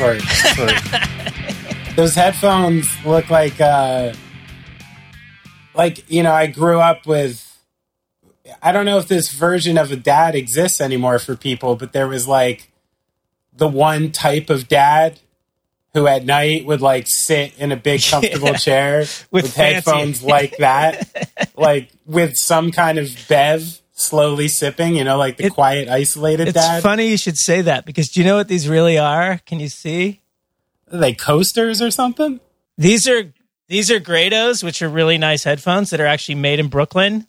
sort. sort. Those headphones look like, uh, like you know, I grew up with. I don't know if this version of a dad exists anymore for people, but there was like the one type of dad who at night would like sit in a big comfortable yeah. chair with, with headphones like that, like with some kind of bev slowly sipping, you know, like the it, quiet, isolated it's dad. It's funny you should say that because do you know what these really are? Can you see? Are they coasters or something? These are these are Grados, which are really nice headphones that are actually made in Brooklyn.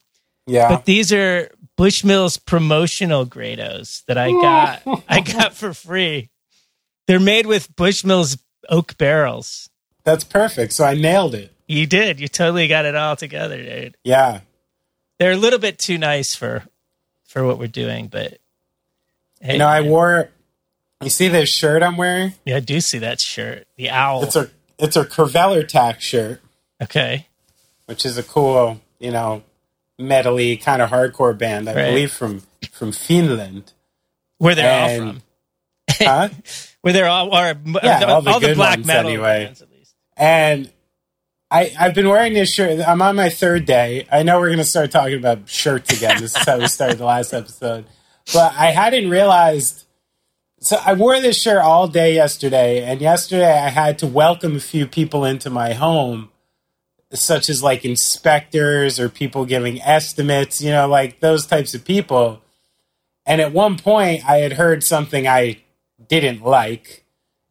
Yeah. But these are Bushmills promotional Grados that I got I got for free. They're made with Bushmills oak barrels. That's perfect. So I nailed it. You did. You totally got it all together, dude. Yeah. They're a little bit too nice for for what we're doing, but hey, you know, I wore you see this shirt I'm wearing? Yeah, I do see that shirt. The owl. It's a it's a Kvelertak shirt. Okay. Which is a cool, you know, metally kind of hardcore band, I right. believe from from Finland. Where they're and, all from. Huh? Where they're all or yeah, the, all the, all the black metal bands, anyway. Bands, and I, I've been wearing this shirt. I'm on my third day. I know we're going to start talking about shirts again. This is how we started the last episode. But I hadn't realized. So I wore this shirt all day yesterday. And yesterday I had to welcome a few people into my home, such as like inspectors or people giving estimates, you know, like those types of people. And at one point I had heard something I didn't like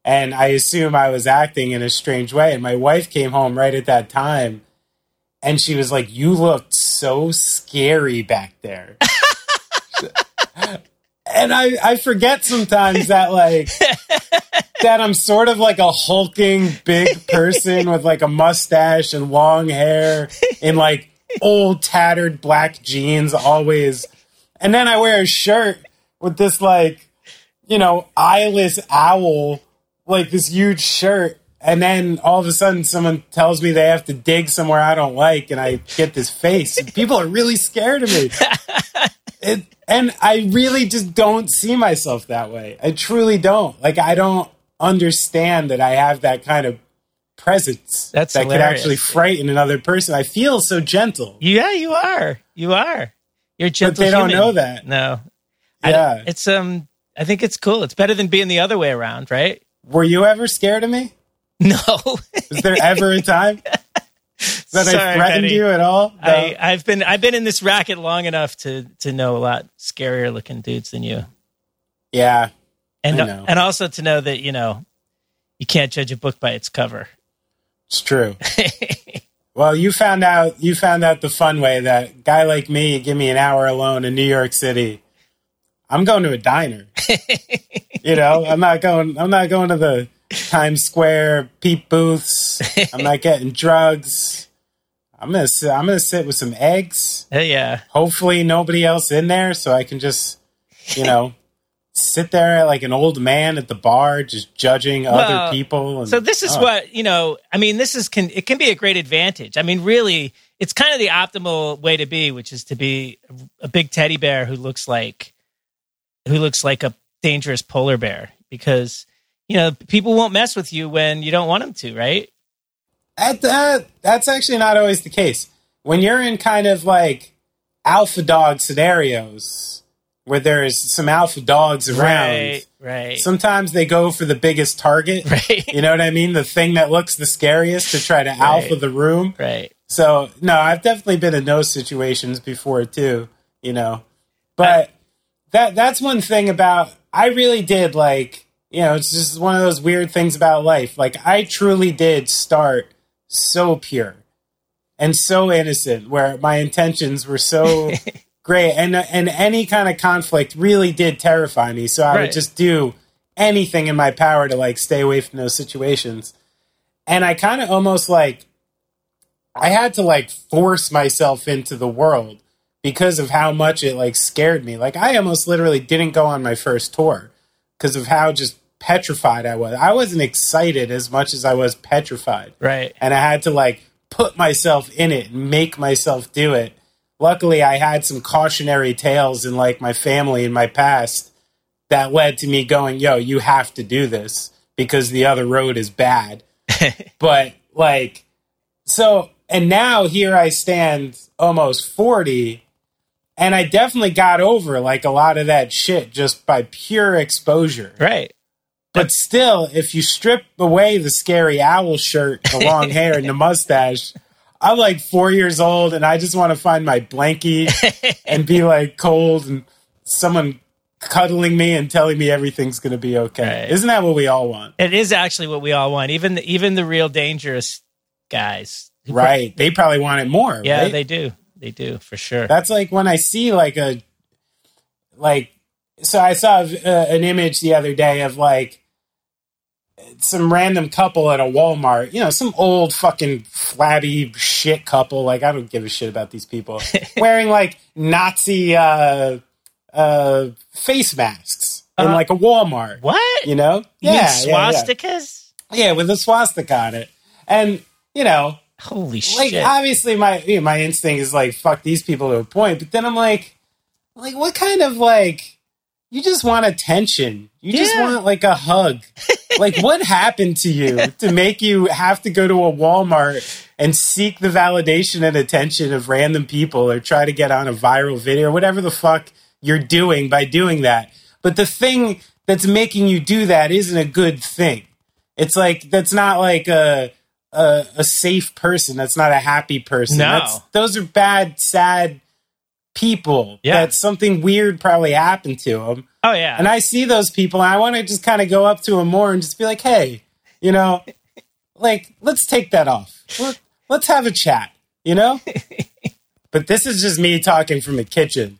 and I assume I was acting in a strange way. And my wife came home right at that time, and she was like, "You looked so scary back there." and I, I forget sometimes that like that I'm sort of like a hulking big person with like a mustache and long hair in like old tattered black jeans always. And then I wear a shirt with this like, you know, eyeless owl like this huge shirt and then all of a sudden someone tells me they have to dig somewhere I don't like and I get this face. People are really scared of me. it, and I really just don't see myself that way. I truly don't. Like I don't understand that I have that kind of presence That's that hilarious. could actually frighten another person. I feel so gentle. Yeah, you are. You are. You're gentle. But they human. don't know that. No. Yeah. It's um I think it's cool. It's better than being the other way around, right? Were you ever scared of me? No. Is there ever a time that Sorry, I threatened Benny. you at all? No. I, I've been I've been in this racket long enough to to know a lot scarier looking dudes than you. Yeah, and and also to know that you know you can't judge a book by its cover. It's true. well, you found out you found out the fun way that guy like me give me an hour alone in New York City. I'm going to a diner. you know, I'm not going. I'm not going to the Times Square peep booths. I'm not getting drugs. I'm gonna sit, I'm gonna sit with some eggs. Yeah. Hopefully nobody else in there, so I can just, you know, sit there like an old man at the bar, just judging well, other people. And, so this is oh. what you know. I mean, this is can it can be a great advantage. I mean, really, it's kind of the optimal way to be, which is to be a big teddy bear who looks like who looks like a dangerous polar bear because you know people won't mess with you when you don't want them to, right? At that, that's actually not always the case. When you're in kind of like alpha dog scenarios where there's some alpha dogs around, right, right. Sometimes they go for the biggest target. Right. You know what I mean? The thing that looks the scariest to try to right. alpha the room. Right. So no, I've definitely been in those situations before too. You know, but that that's one thing about I really did like you know it's just one of those weird things about life. Like I truly did start so pure and so innocent, where my intentions were so great, and and any kind of conflict really did terrify me. So I right. would just do anything in my power to like stay away from those situations. And I kind of almost like I had to like force myself into the world because of how much it like scared me. Like I almost literally didn't go on my first tour because of how just petrified I was. I wasn't excited as much as I was petrified. Right. And I had to like put myself in it and make myself do it. Luckily, I had some cautionary tales in like my family in my past that led to me going, "Yo, you have to do this." because the other road is bad. but like, so, and now here I stand almost 40 and I definitely got over like a lot of that shit just by pure exposure. Right. But still, if you strip away the scary owl shirt, the long hair, and the mustache, I'm like four years old and I just want to find my blankie and be like cold and someone cuddling me and telling me everything's going to be okay. Right. Isn't that what we all want? It is actually what we all want. Even the, even the real dangerous guys. Right. They probably want it more. yeah, right? they do. They do for sure. That's like when I see like a like. So I saw uh, an image the other day of like some random couple at a Walmart. You know, some old fucking flabby shit couple. Like I don't give a shit about these people wearing like Nazi uh, uh, face masks in Uh-huh. like a Walmart. what? You know? You yeah, yeah, swastikas? yeah, with a swastika on it, and you know Holy shit. like shit! obviously my you know, my instinct is like fuck these people to a point but then i'm like like what kind of like you just want attention you just want like a hug like what happened to you to make you have to go to a walmart and seek the validation and attention of random people or try to get on a viral video or whatever the fuck you're doing by doing that but the thing that's making you do that isn't a good thing it's like that's not like a a, a safe person. That's not a happy person. No. That's, those are bad, sad people. Yeah. That something weird probably happened to them. oh yeah. And I see those people, and I want to just kind of go up to them more and just be like, "Hey, you know, like let's take that off. Let- Let's have a chat." You know. but this is just me talking from the kitchen.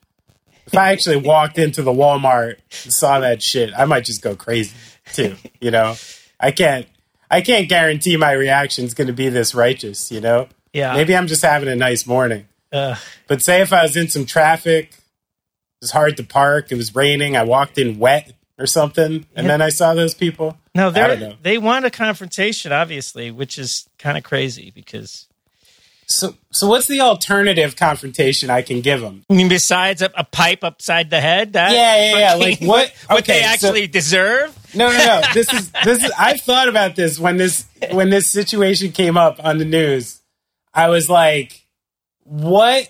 If I actually walked into the Walmart and saw that shit, I might just go crazy too. You know, I can't. I can't guarantee my reaction is going to be this righteous. You know, yeah. maybe I'm just having a nice morning. Ugh. But say if I was in some traffic, it was hard to park, it was raining, I walked in wet or something, and then I saw those people. no, they they want a confrontation, obviously, which is kind of crazy because So, so what's the alternative confrontation I can give them? I mean, besides a, a pipe upside the head, that Yeah, yeah, yeah, like what- what okay, they so- actually deserve. No, no, no. This is this is. I've thought about this when this when this situation came up on the news. I was like, what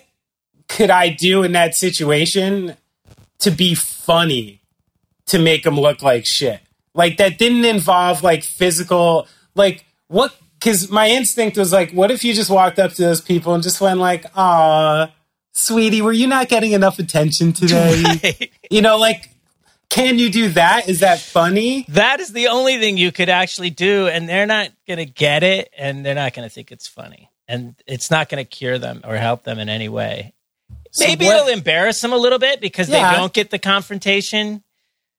could I do in that situation to be funny to make them look like shit? Like that didn't involve like physical. Like what? Because my instinct was like, what if you just walked up to those people and just went like, "Ah, sweetie, were you not getting enough attention today?" You know, like. Can you do that? Is that funny? that is the only thing you could actually do, and they're not going to get it, and they're not going to think it's funny, and it's not going to cure them or help them in any way. So Maybe what- it'll embarrass them a little bit because Yeah. they don't get the confrontation,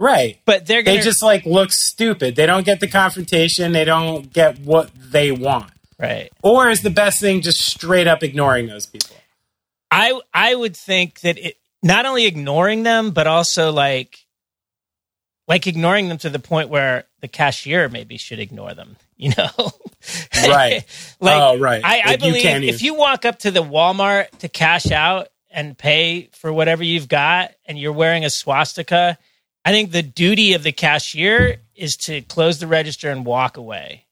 Right. but they're They going to just like look stupid. They don't get the confrontation. They don't get what they want. right. Or is the best thing just straight up ignoring those people? I I would think that it not only ignoring them, but also like like ignoring them to the point where the cashier maybe should ignore them. You know, Right. like, Oh, right. I, I Like, you believe if you walk up to the Walmart to cash out and pay for whatever you've got, and you're wearing a swastika, I think the duty of the cashier is to close the register and walk away.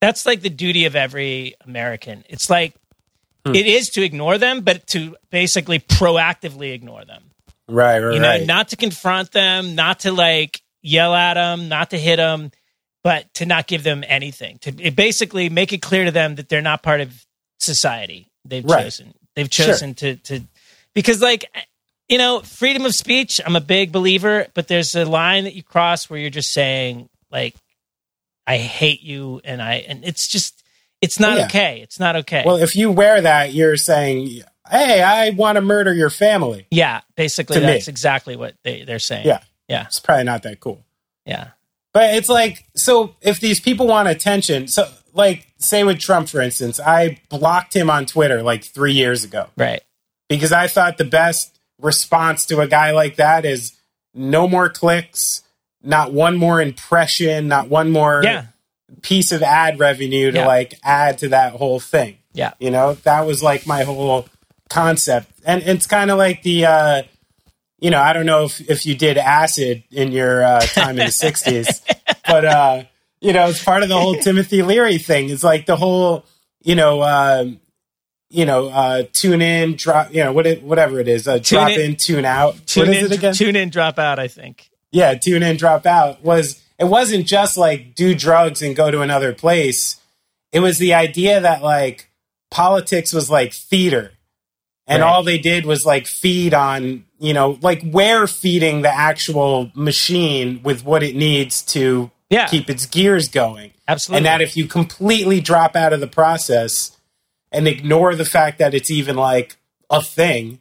That's like the duty of every American. It's like Hmm. it is to ignore them, but to basically proactively ignore them. Right, right, You know, right. not to confront them, not to like yell at them, not to hit them, but to not give them anything. To basically make it clear to them that they're not part of society. They've Right. chosen. They've chosen to to because like you know, freedom of speech, I'm a big believer, but there's a line that you cross where you're just saying like I hate you and I and it's just it's not Yeah. okay. It's not okay. well, if you wear that, you're saying, hey, I want to murder your family. yeah, basically To me. that's exactly what they, they're saying. Yeah. Yeah. It's probably not that cool. Yeah. But it's like, so if these people want attention, so like, say with Trump, for instance, I blocked him on Twitter like three years ago. Right. because I thought the best response to a guy like that is no more clicks, not one more impression, not one more Yeah. piece of ad revenue to Yeah. like add to that whole thing. Yeah. You know, that was like my whole concept. And it's kind of like the uh you know, I don't know if, if you did acid in your uh, time in the 60s, but uh, you know, it's part of the whole Timothy Leary thing. It's like the whole, you know, uh, you know, uh, tune in, drop, you know, what it, whatever it is, uh, drop in, in, tune out. Tune what in, it again? Tune in, drop out. I think. Yeah, tune in, drop out was it wasn't just like do drugs and go to another place. It was the idea that like politics was like theater. And Right. all they did was like feed on, you know, like we're feeding the actual machine with what it needs to Yeah. keep its gears going. Absolutely. And that if you completely drop out of the process and ignore the fact that it's even like a thing,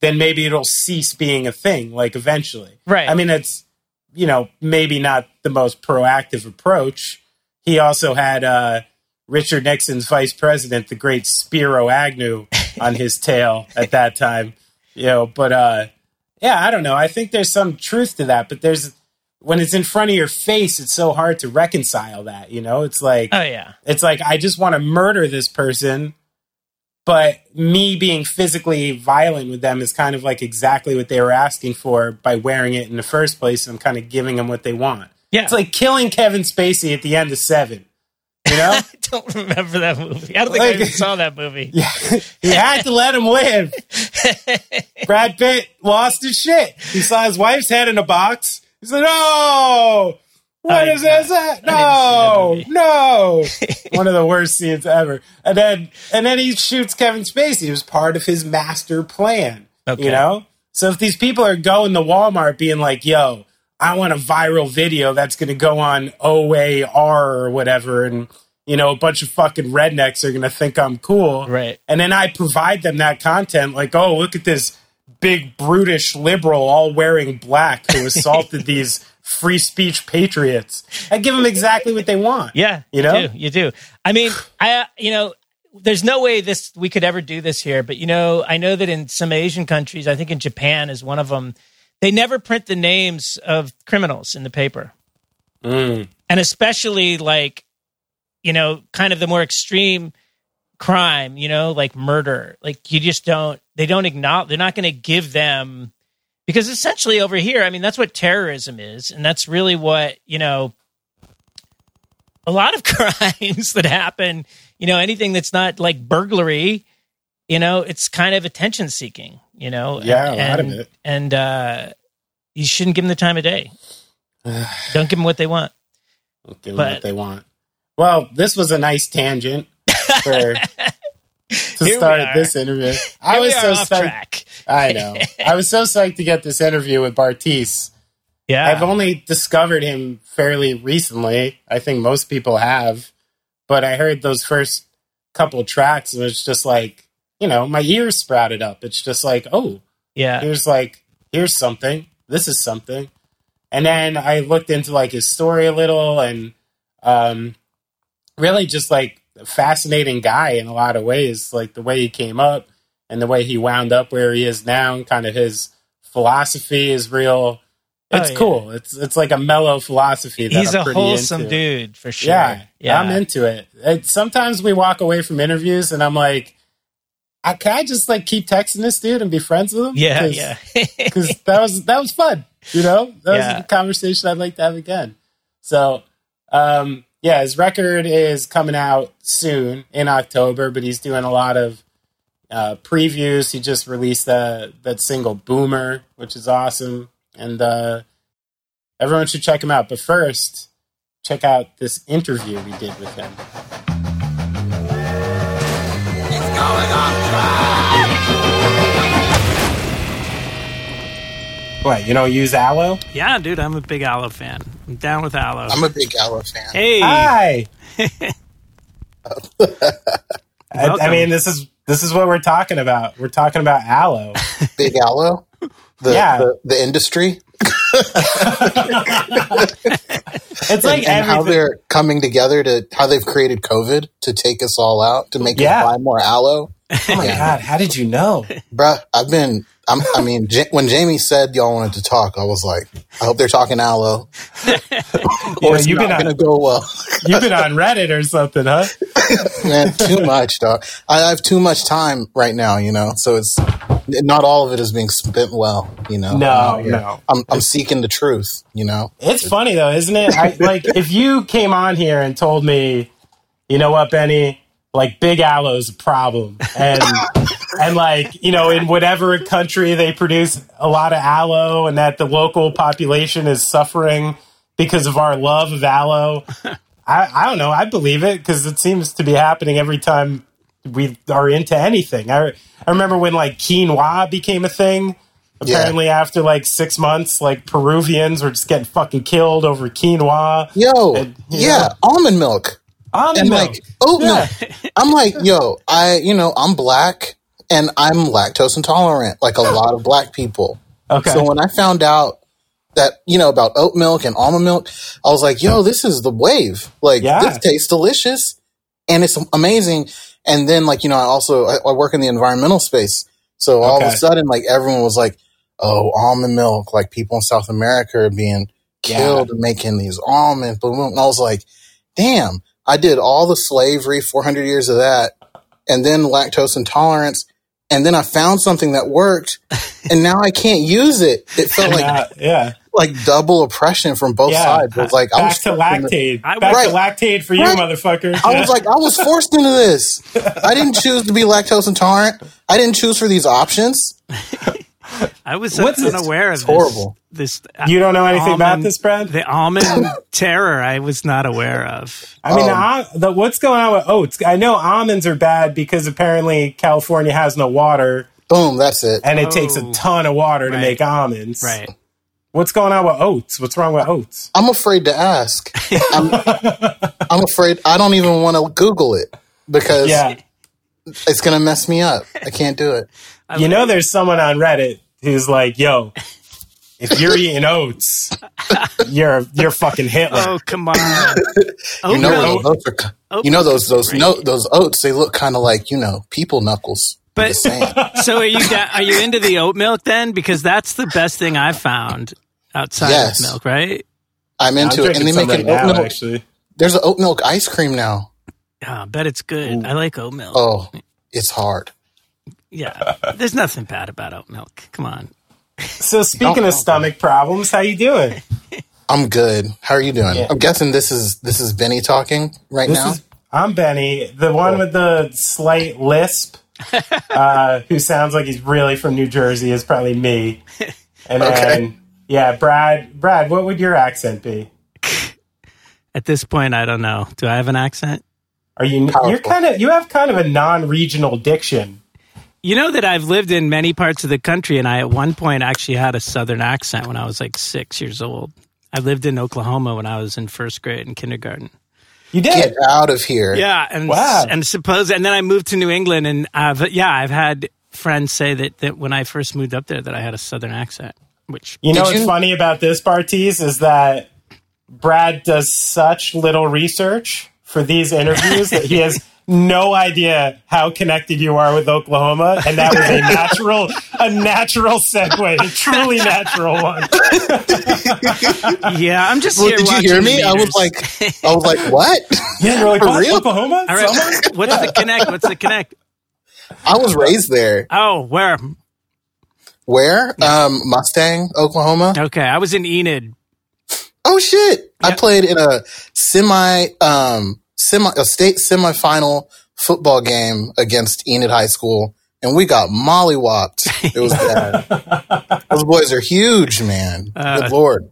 then maybe it'll cease being a thing, like eventually. Right. I mean, it's, you know, maybe not the most proactive approach. He also had uh, Richard Nixon's vice president, the great Spiro Agnew, on his tail at that time. You know, but uh, yeah, I don't know. I think there's some truth to that, but there's when it's in front of your face, it's so hard to reconcile that. You know, it's like oh yeah. it's like I just want to murder this person, but me being physically violent with them is kind of like exactly what they were asking for by wearing it in the first place. I'm kind of giving them what they want. Yeah. It's like killing Kevin Spacey at the end of Seven. You know, I don't remember that movie. I don't think I even saw that movie. yeah, he had to let him live. Brad Pitt lost his shit. He saw his wife's head in a box. He said, "No." What I is this? No, I didn't see that no. One of the worst scenes ever. And then and then he shoots Kevin Spacey. It was part of his master plan. Okay. You know? So if these people are going to Walmart being like, yo, I want a viral video that's gonna go on OAR or whatever, and you know, a bunch of fucking rednecks are gonna think I'm cool. Right. And then I provide them that content, like, oh, look at this big brutish liberal all wearing black who assaulted these free speech patriots. I give them exactly what they want. Yeah, You know? do. you do. I mean, I you know, there's no way this we could ever do this here, but you know, I know that in some Asian countries, I think in Japan is one of them, they never print the names of criminals in the paper, Mm. and especially like, you know, kind of the more extreme crime, you know, like murder. Like you just don't. They don't acknowledge. They're not going to give them. Because essentially over here, I mean, that's what terrorism is. And that's really what, you know, a lot of crimes that happen, you know, anything that's not like burglary, you know, it's kind of attention seeking, you know. Yeah, a lot of and, it. And uh, you shouldn't give them the time of day. Don't give them what they want. Give them But- what they want. Well, this was a nice tangent for to Here start this interview. I Here was so psyched. track. I know. I was so psyched to get this interview with Bartees. Yeah. I've only discovered him fairly recently. I think most people have, but I heard those first couple tracks and it's just like, you know, my ears sprouted up. It's just like, oh, yeah. here's like, here's something. This is something. And then I looked into like his story a little and um really just like fascinating guy in a lot of ways, like the way he came up and the way he wound up where he is now and kind of his philosophy is real Oh, it's yeah. cool. It's it's like a mellow philosophy that He's I'm a pretty wholesome into. dude for sure. Yeah, Yeah. I'm into it. it. Sometimes we walk away from interviews and I'm like, I, can I just like keep texting this dude and be friends with him? yeah. Cause, Yeah. Because that was that was fun. You know, that Yeah. was a conversation I'd like to have again. So, um, yeah, his record is coming out soon in October, but he's doing a lot of uh, previews. He just released that that single "Boomer," which is awesome, and uh, everyone should check him out. But first, check out this interview we did with him. What you don't use aloe? yeah, dude, I'm a big Aloe fan. I'm down with Aloe. I'm a big Aloe fan. hey. Hi. I, I mean, this is this is what we're talking about. We're talking about aloe. Big Aloe. The, Yeah. the the industry It's like and, and how they're coming together to how they've created COVID to take us all out to make Yeah. us buy more aloe. Oh my god! How did you know? Bruh, I've been I'm, I mean, Ja- when Jamie said y'all wanted to talk, I was like, I hope they're talking aloe. You know, or it's you've not been on- going to go well. You've been on Reddit or something, huh? Man, too much, dog. I have too much time right now, you know. So it's not all of it is being spent well, you know. No, I'm no. I'm, I'm seeking the truth, you know. It's funny though, isn't it? I, like if you came on here and told me, you know what, Benny, like Big Aloe's a problem, and and like you know in whatever country they produce a lot of aloe, and that the local population is suffering because of our love of aloe. I, I don't know. I believe it because it seems to be happening every time we are into anything. I I remember when like quinoa became a thing. Yeah. Apparently, after like six months, like Peruvians were just getting fucking killed over quinoa. Yo, And, yeah, know. almond milk Almond and milk. like oh, oat Yeah. milk. I'm like, yo, I, you know, I'm black and I'm lactose intolerant, like a lot of black people. Okay. So when I found out that, you know, about oat milk and almond milk, I was like, yo, this is the wave. Like, Yeah. this tastes delicious and it's amazing. And then, like, you know, I also, I, I work in the environmental space. So all of a sudden, like, everyone was like, oh, almond milk, like people in South America are being Yeah. killed and making these almonds. Boom, boom. And I was like, damn, I did all the slavery, 400 years of that, and then lactose intolerance. And then I found something that worked, and now I can't use it. It felt like yeah, yeah, like double oppression from both yeah. sides. It was like I back was to stuck in the- lactate. Back was- to lactate for you, Right. motherfucker. I was like, I was forced into this. I didn't choose to be lactose intolerant. I didn't choose for these options. I was What's it? unaware of this. horrible. this. This you don't know anything about this, Brad? the almond terror. I was not aware of. I mean, the, Um, al- the, what's going on with oats? I know almonds are bad because apparently California has no water, Boom, that's it. and it takes a Oh. ton of water to Right. make almonds. Right. What's going on with oats? What's wrong with oats? I'm afraid to ask. I'm, I'm afraid I don't even want to Google it because Yeah. it's going to mess me up. I can't do it. You know, there's someone on Reddit who's like, "Yo, if you're eating oats, you're you're fucking Hitler." Oh come on. You know those oats are, you know those those no, those oats. They look kind of like you know people knuckles. But- Just saying. So are you da- are you into the oat milk then? Because that's the best thing I've found outside Yes. of milk, right? I'm I'm into it, and they make right an oat now, milk. actually. There's an oat milk ice cream now. Yeah, I bet it's good. I like oat milk. Oh, it's hard. Yeah, there's nothing bad about oat milk. Come on. So speaking Don't- of stomach problems, how you doing? I'm good. How are you doing? Yeah. I'm guessing this is this is Benny talking right This now. is I'm Benny, the one with the slight lisp, uh, who sounds like he's really from New Jersey is probably me. And then Okay. yeah, Brad Brad, what would your accent be? At this point, I don't know. Do I have an accent? Are you you're kind of you have kind of a non-regional diction. You know that I've lived in many parts of the country, and I at one point actually had a southern accent when I was like six years old. I lived in Oklahoma when I was in first grade and kindergarten. You did. Get out of here. Yeah, and Wow. and suppose, and then I moved to New England, and I've yeah, I've had friends say that that when I first moved up there, that I had a southern accent, which You know Did what's you- funny about this, Bartees, is that Brad does such little research for these interviews that he has no idea how connected you are with Oklahoma, and that was a natural, a natural segue, a truly natural one. yeah, I'm just Well, here. did you hear the me? I was like, I was like, what? Yeah, you're like, For what? real? Oklahoma? All right, what's the connect? What's the connect? I was raised there. Oh, where? Where? Um, Mustang, Oklahoma. Okay, I was in Enid. Oh shit! I played in a semi, um, semi, a state semifinal football game against Enid High School, and we got mollywopped. It was bad. Those boys are huge, man. Uh, Good lord.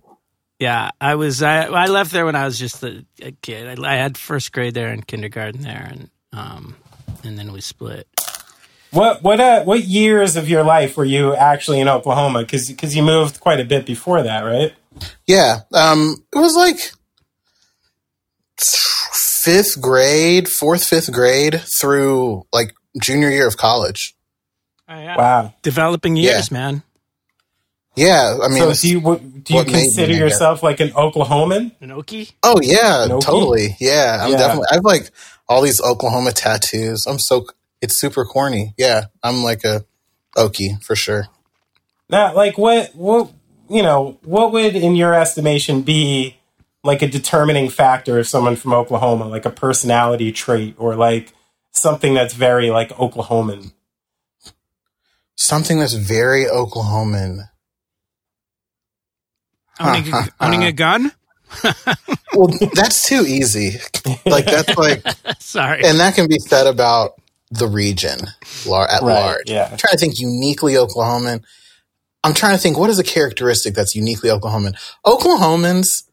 Yeah, I was. I, I left there when I was just a, a kid. I, I had first grade there and kindergarten there, and um, and then we split. What what uh, what years of your life were you actually in Oklahoma? Because because you moved quite a bit before that, right? Yeah. Um, it was like fifth grade, fourth, fifth grade through like junior year of college. Oh, yeah. Wow. Developing years, man. Yeah. I mean, So do you what, do you what made me, consider yourself like an Oklahoman? An Okie? oh yeah, Noki? totally. Yeah. I'm Yeah. definitely, I have like all these Oklahoma tattoos. I'm so, it's super corny. Yeah. I'm like a Okie for sure. Now, like what what you know, what would in your estimation be like a determining factor of someone from Oklahoma, like a personality trait or like something that's very like Oklahoman? Something that's very Oklahoman. Owning, a, owning a gun? Well, that's too easy. Like that's like, Sorry. and that can be said about the region lar- at Right, large. yeah. I'm trying to think uniquely Oklahoman. I'm trying to think what is a characteristic that's uniquely Oklahoman. Oklahomans,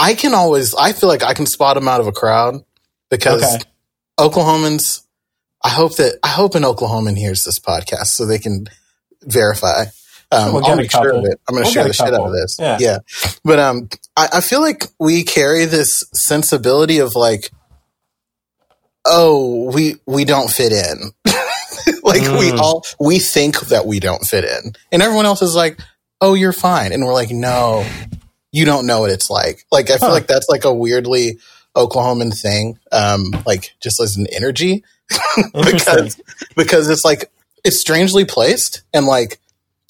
I can always, I feel like I can spot them out of a crowd because Okay. Oklahomans. I hope that I hope an Oklahoman hears this podcast so they can verify. Um, We'll I'll make sure of it. I'm going to We'll share the shit out of this. Yeah. yeah. But um, I, I feel like we carry this sensibility of like, oh, we we don't fit in. like we Mm. all we think that we don't fit in, and everyone else is like, oh, you're fine, and we're like, no, you don't know what it's like. Like I feel Huh. like that's like a weirdly Oklahoman thing, um, like just as an energy because because it's like it's strangely placed and like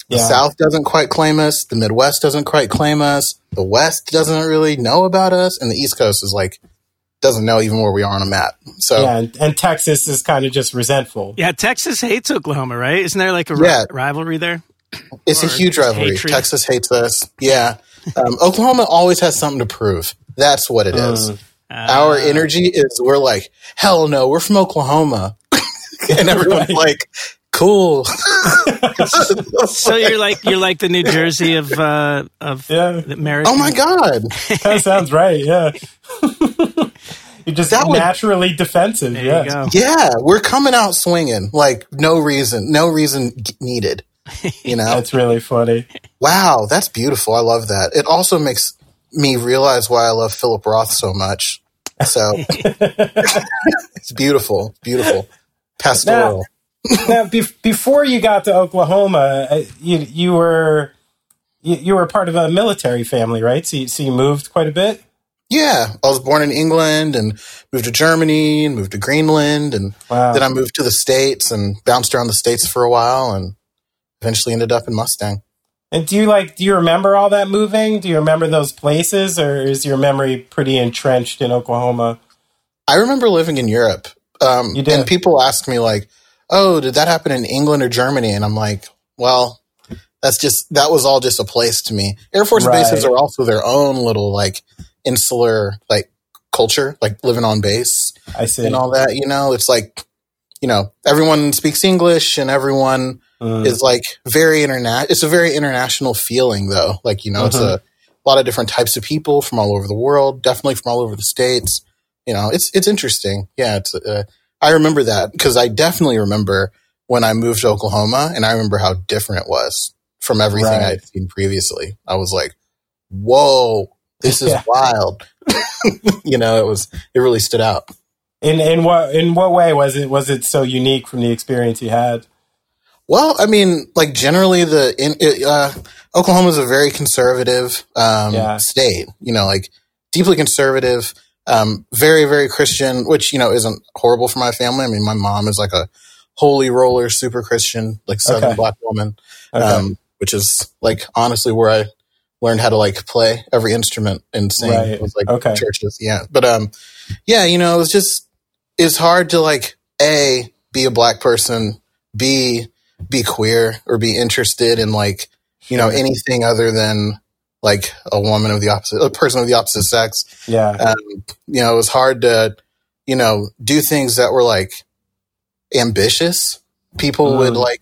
the Yeah. South doesn't quite claim us, the Midwest doesn't quite claim us, the West doesn't really know about us, and the East Coast is like doesn't know even where we are on a map. So Yeah, and, and Texas is kind of just resentful. yeah, Texas hates Oklahoma, right? Isn't there like a ri- Yeah. rivalry there? it's a huge rivalry. hatred. Texas hates us. Yeah. Um, Oklahoma always has something to prove. That's what it is. Mm. Our Uh, energy is we're like, hell no, we're from Oklahoma. and everyone's Right. like, cool. So you're like you're like the New Jersey of uh, of Yeah, the American. oh my God. that sounds right. Yeah, you're just That would- naturally defensive. Yeah. Yeah, we're coming out swinging like no reason, no reason g- needed. You know, that's really funny. wow, that's beautiful. I love that. It also makes me realize why I love Philip Roth so much. So it's beautiful, beautiful, pastoral. now, be- before you got to Oklahoma, uh, you you were you, you were part of a military family, right? So you, so you moved quite a bit. Yeah, I was born in England and moved to Germany and moved to Greenland and Wow. then I moved to the states and bounced around the states for a while and eventually ended up in Mustang. And do you like? Do you remember all that moving? Do you remember those places, or is your memory pretty entrenched in Oklahoma? I remember living in Europe. Um, You did? And people ask me like, "Oh, did that happen in England or Germany?" And I'm like, "Well, that's just that was all just a place to me." Air Force Right. bases are also their own little like insular like culture, like living on base I see. and all that. You know, it's like you know everyone speaks English and everyone Mm. is like very interna It's a very international feeling, though. Like you know, it's Mhm. a lot of different types of people from all over the world. Definitely from all over the states. You know, it's it's interesting. Yeah, it's. Uh, I remember that because I definitely remember when I moved to Oklahoma, and I remember how different it was from everything Right. I'd seen previously. I was like, "Whoa, this is Yeah. wild." you know, it was. It really stood out. In in what in what way was it was it so unique from the experience you had? Well, I mean, like generally, the in, uh, Oklahoma is a very conservative um, Yeah. state. You know, like deeply conservative, um, very very Christian, which you know isn't horrible for my family. I mean, my mom is like a holy roller, super Christian, like Southern Okay. black woman, Okay. um, which is like honestly where I learned how to like play every instrument and sing. Right. It was like Okay. churches, yeah. But um, yeah, you know, it was just it's hard to like a be a black person, b be queer or be interested in like you know anything other than like a woman of the opposite a person of the opposite sex. Yeah, um, you know it was hard to you know do things that were like ambitious. People Mm. would like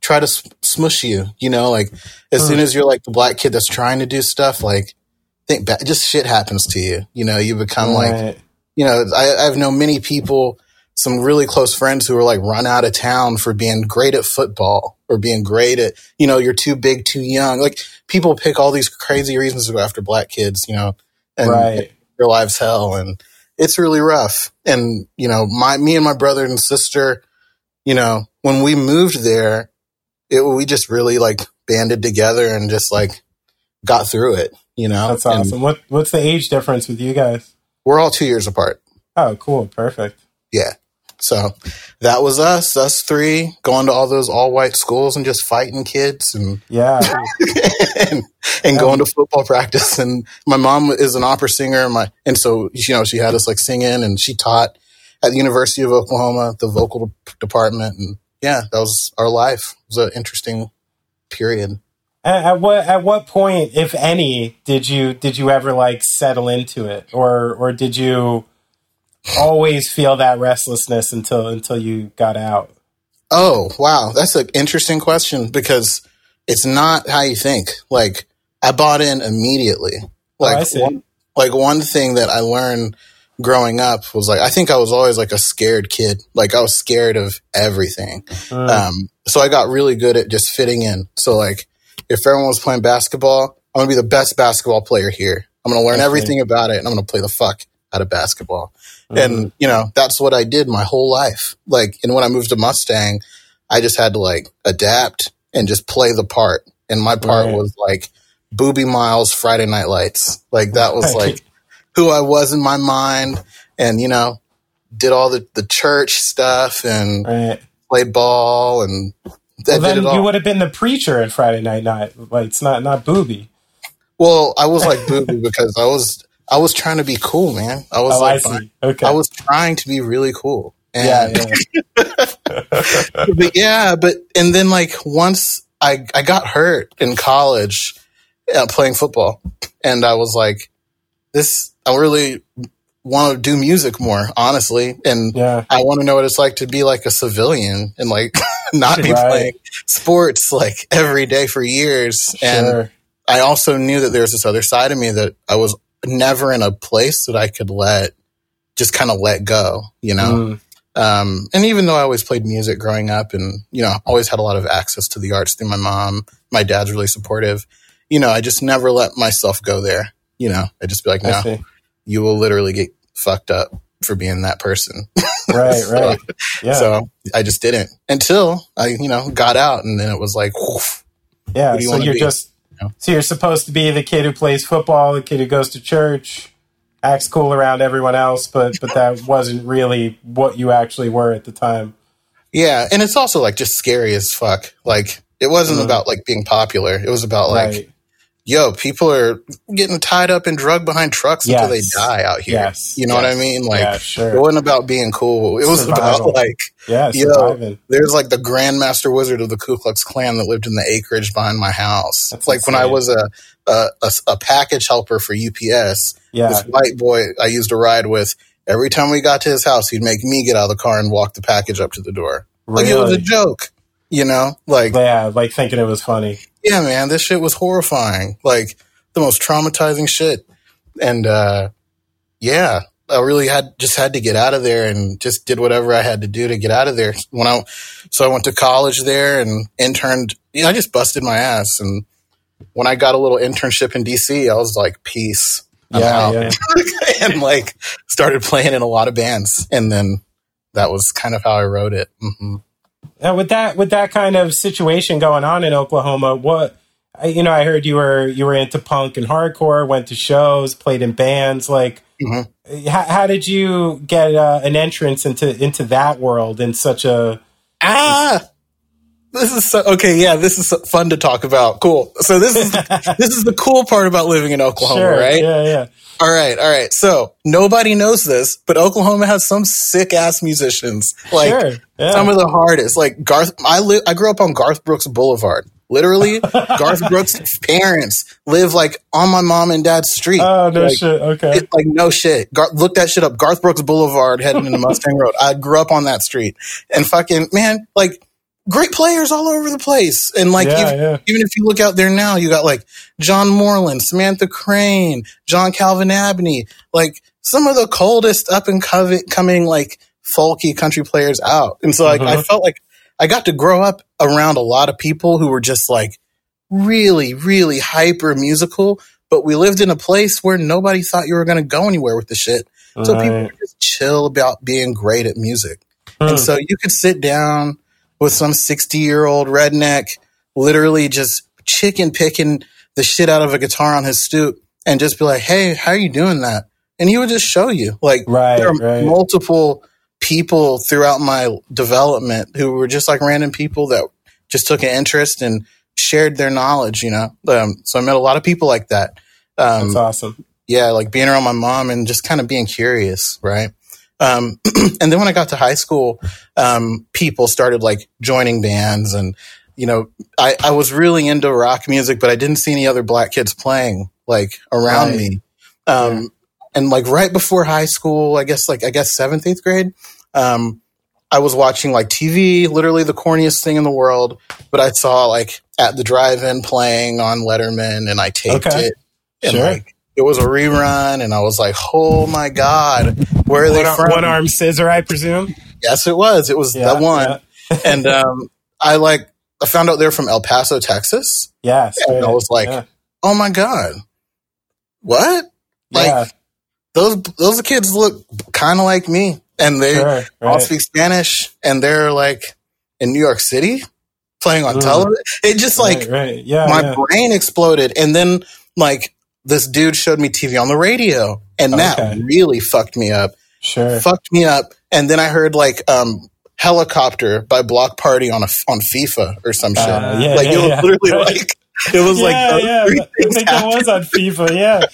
try to smush you you know like as Mm. soon as you're like the black kid that's trying to do stuff like think back just shit happens to you you know you become like you know, I, I've known many people, some really close friends who were like run out of town for being great at football or being great at, you know, you're too big, too young. Like people pick all these crazy reasons to go after black kids, you know, and right. their lives hell. And it's really rough. And, you know, my, me and my brother and sister, you know, when we moved there, it, we just really like banded together and just like got through it, you know, That's And awesome. What what's the age difference with you guys? we're all two years apart. Oh, cool, perfect. Yeah. So that was us, us three, going to all those all white schools and just fighting kids and Yeah. and, and going to football practice. And my mom is an opera singer, and my and so you know she had us like singing, and she taught at the University of Oklahoma, the vocal department, and yeah, that was our life. It was an interesting period. At, at what at what point, if any, did you did you ever like settle into it, or or did you always feel that restlessness until until you got out? Oh, wow. That's an interesting question because it's not how you think. Like, I bought in immediately. Oh, I Like, see. one, like one thing that I learned growing up was like, I think I was always like a scared kid. Like, I was scared of everything. Mm. Um, so I got really good at just fitting in. So, like, if everyone was playing basketball, I'm going to be the best basketball player here. I'm going to learn Okay. everything about it and I'm going to play the fuck out of basketball. Mm. And, you know, that's what I did my whole life. Like, and when I moved to Mustang, I just had to like adapt and just play the part. And my part Right. was like Boobie Miles Friday Night Lights. Like, that was like who I was in my mind. And, you know, did all the, the church stuff and right. played ball and Well, then you would have been the preacher at Friday Night Night. Like it's not not booby. Well, I was like booby because I was I was trying to be cool, man. I was Oh, I like see. Okay. I was trying to be really cool. yeah, And yeah. but yeah, but and then like once I I got hurt in college uh, playing football, and I was like, this I really want to do music more, honestly, and Yeah. I want to know what it's like to be like a civilian and like not be Right. playing sports like every day for years, and I also knew that there was this other side of me that I was never in a place that I could let just kind of let go, you know. Mm. Um, and even though I always played music growing up, and you know, always had a lot of access to the arts through my mom, my dad's really supportive. You know, I just never let myself go there. You know, I just be like, no, you will literally get fucked up for being that person. Right, So- right. Yeah. So I just didn't until I, you know, got out, and then it was like. Yeah, Who do you so you're be? just You know? so you're supposed to be the kid who plays football, the kid who goes to church, acts cool around everyone else, but but that wasn't really what you actually were at the time. Yeah, and it's also like just scary as fuck. Like it wasn't Mhm. about like being popular. It was about like, right. Yo, people are getting tied up and drugged behind trucks until they die out here. Yes. You know what I mean? Like yeah, it wasn't about being cool. It was Survival. about like, Yeah, yo, surviving. there's like the Grandmaster Wizard of the Ku Klux Klan that lived in the acreage behind my house. That's like when I was a, a a a package helper for UPS. Yeah. This white boy I used to ride with. Every time we got to his house, he'd make me get out of the car and walk the package up to the door. Like it was a joke, you know? Like, Yeah, like thinking it was funny. Yeah, man, this shit was horrifying. Like the most traumatizing shit. And uh yeah, I really had just had to get out of there and just did whatever I had to do to get out of there. When I so I went to college there and interned, you know, I just busted my ass and when I got a little internship in DC, I was like, peace. I'm Yeah, out. yeah. and like started playing in a lot of bands. And then that was kind of how I wrote it. hmm Now, with that with that kind of situation going on in Oklahoma, what I- you know, I heard you were you were into punk and hardcore, went to shows, played in bands. Like, Mhm. how, how did you get uh, an entrance into into that world in such a Ah, this is so, okay. Yeah, this is so fun to talk about. Cool. So this is this is the cool part about living in Oklahoma, sure? right? Yeah, yeah. All right, all right. So nobody knows this, but Oklahoma has some sick ass musicians. Like Sure, yeah. some of the hardest. Like Garth, I li- I grew up on Garth Brooks Boulevard. Literally, Garth Brooks' parents live like on my mom and dad's street. Oh no Like, shit. Okay. it, like no shit. Gar- look that shit up. Garth Brooks Boulevard heading into Mustang Road. I grew up on that street, and fucking man, like great players all over the place. And like Yeah, even, yeah. even if you look out there now, you got like John Moreland, Samantha Crain, John Calvin Abney, like some of the coldest up and coming like folky country players out. And so like I Mhm. felt like I got to grow up around a lot of people who were just like really, really hyper musical. But we lived in a place where nobody thought you were going to go anywhere with the shit. So people Right. were just chill about being great at music. Hmm. And so you could sit down with some 60 year old redneck, literally just chicken picking the shit out of a guitar on his stoop and just be like, Hey, how are you doing that? And he would just show you like Right, there are right. multiple people throughout my development who were just like random people that just took an interest and shared their knowledge, you know? Um, so I met a lot of people like that. Um, That's awesome. yeah, like being around my mom and just kind of being curious, right? Um, and then when I got to high school, um, people started like joining bands and, you know, I, I was really into rock music, but I didn't see any other black kids playing like around Right. me. Um, and like right before high school, I guess like, I guess seventh, eighth grade, um, I was watching like TV, literally the corniest thing in the world, but I saw like at the drive-in playing on Letterman and I taped Okay. it. And Sure. like it was a rerun and I was like, "Oh my god, where are they One, from?" one arm scissor, I presume. Yes, it was. It was Yeah, the one. yeah. and um I like I found out they're from El Paso, Texas. Yes, And I was like, yeah. "Oh my god. What?" Like those those kids look kind of like me and they sure, all right. speak Spanish and they're like in New York City playing on Mm. television. It just like right, right. Yeah, my brain exploded and then like this dude showed me TV on the radio and that really fucked me up. sure. Fucked me up. And then I heard like um Helicopter by Bloc Party on a on FIFA or some shit. Uh, yeah, like yeah, it was yeah. literally like it was like yeah, those yeah. I think that was on FIFA. Yeah,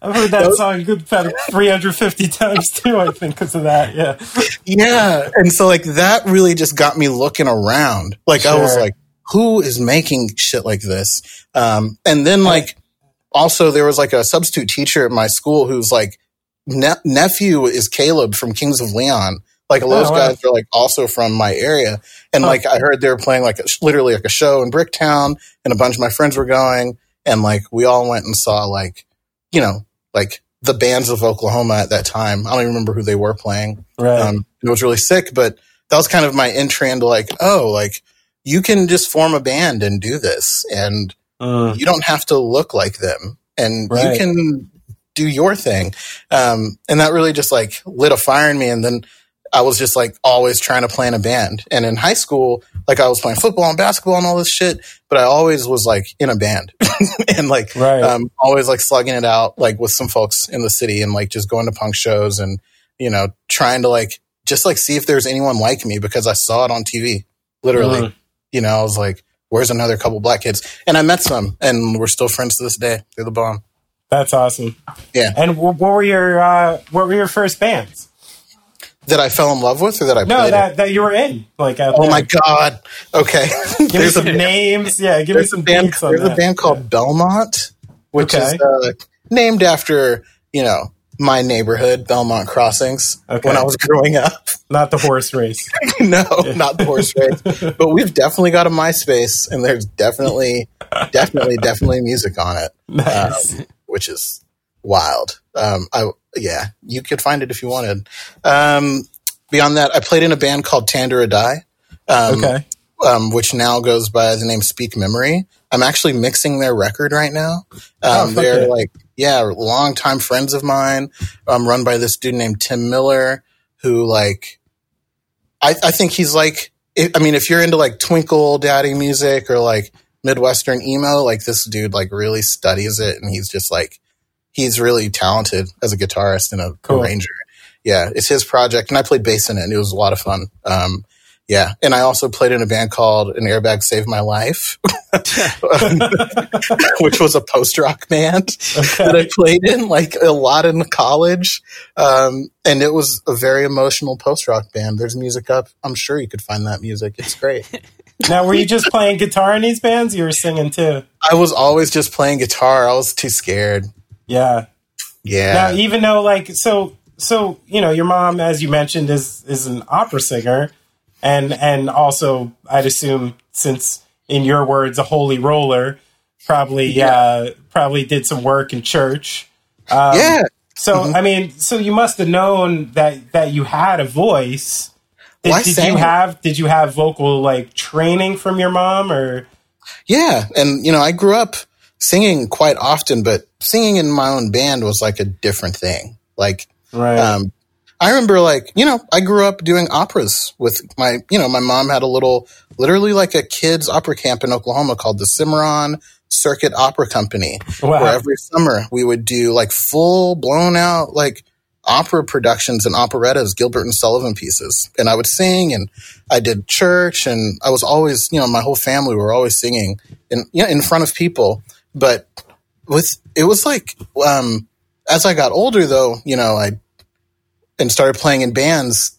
I've heard that song good about 350 times too. I think because of that. Yeah, Yeah. And so like that really just got me looking around. Like I was like, who is making shit like this? Um, and then like also there was like a substitute teacher at my school who's like ne- nephew is Caleb from Kings of Leon. Like Oh, those wow. guys are like also from my area. And like I heard they were playing like a, literally like a show in Bricktown and a bunch of my friends were going and like we all went and saw like, you know, like the bands of Oklahoma at that time. I don't even remember who they were playing. right. Um, it was really sick, but that was kind of my entry into like, oh, like you can just form a band and do this, and Mm. you don't have to look like them, and Right. you can do your thing. Um, and that really just like lit a fire in me, and then I was just like always trying to play in a band. And in high school, like I was playing football and basketball and all this shit, but I always was like in a band and like Right. um, always like slugging it out like with some folks in the city and like just going to punk shows and you know trying to like just like see if there's anyone like me because I saw it on TV literally Mm. you know I was like where's another couple black kids and I met some and we're still friends to this day they're the bomb That's awesome. Yeah. And what were your uh, what were your first bands? that I fell in love with or that I No, played that that you were in. Like oh there. my god okay Give me some names. Yeah, give me some band there's a band called Belmont which Okay. is uh, named after you know my neighborhood Belmont Crossings Okay. when I was growing up Not the horse race. no, not the horse race. But we've definitely got a MySpace, and there's definitely, definitely, definitely music on it, Nice. um, which is wild. Um, I yeah, you could find it if you wanted. Um, beyond that, I played in a band called Tandera Die, um, okay. um, which now goes by the name Speak Memory. I'm actually mixing their record right now. Oh, Um, fuck they're yeah. like, yeah, longtime friends of mine, um, run by this dude named Tim Miller, who like, I, I think he's like, I I mean, if you're into like Twinkle Daddy music or like Midwestern emo, like this dude like really studies it, and he's just like, he's really talented as a guitarist and a Cool. arranger. Yeah, it's his project, and I played bass in it, and it was a lot of fun. Um, yeah, and I also played in a band called An Airbag Saved My Life, which was a post rock band that I played in like a lot in college, um, and it was a very emotional post rock band. There's music up. I'm sure you could find that music. It's great. Now, were you just playing guitar in these bands? You were singing too. I was always just playing guitar. I was too scared. Yeah. Yeah, Now, even though, like, so, so you know, your mom, as you mentioned, is is an opera singer, and and also, I'd assume, since in your words, a holy roller, probably uh, probably did some work in church. Um, yeah. So, I mean, so you must have known that that you had a voice. Did, Well, did you have did you have vocal like training from your mom or? Yeah, and you know, I grew up singing quite often, but singing in my own band was like a different thing. Like, Right. um, I remember, like, you know, I grew up doing operas with my, you know, my mom had a little, literally like a kids opera camp in Oklahoma called the Cimarron Circuit Opera Company, Wow. where every summer we would do like full blown out like opera productions and operettas, Gilbert and Sullivan pieces. And I would sing and I did church and I was always, you know, my whole family were always singing in, you know, in front of people. But with, it was like, um, as I got older though, you know, I, and started playing in bands,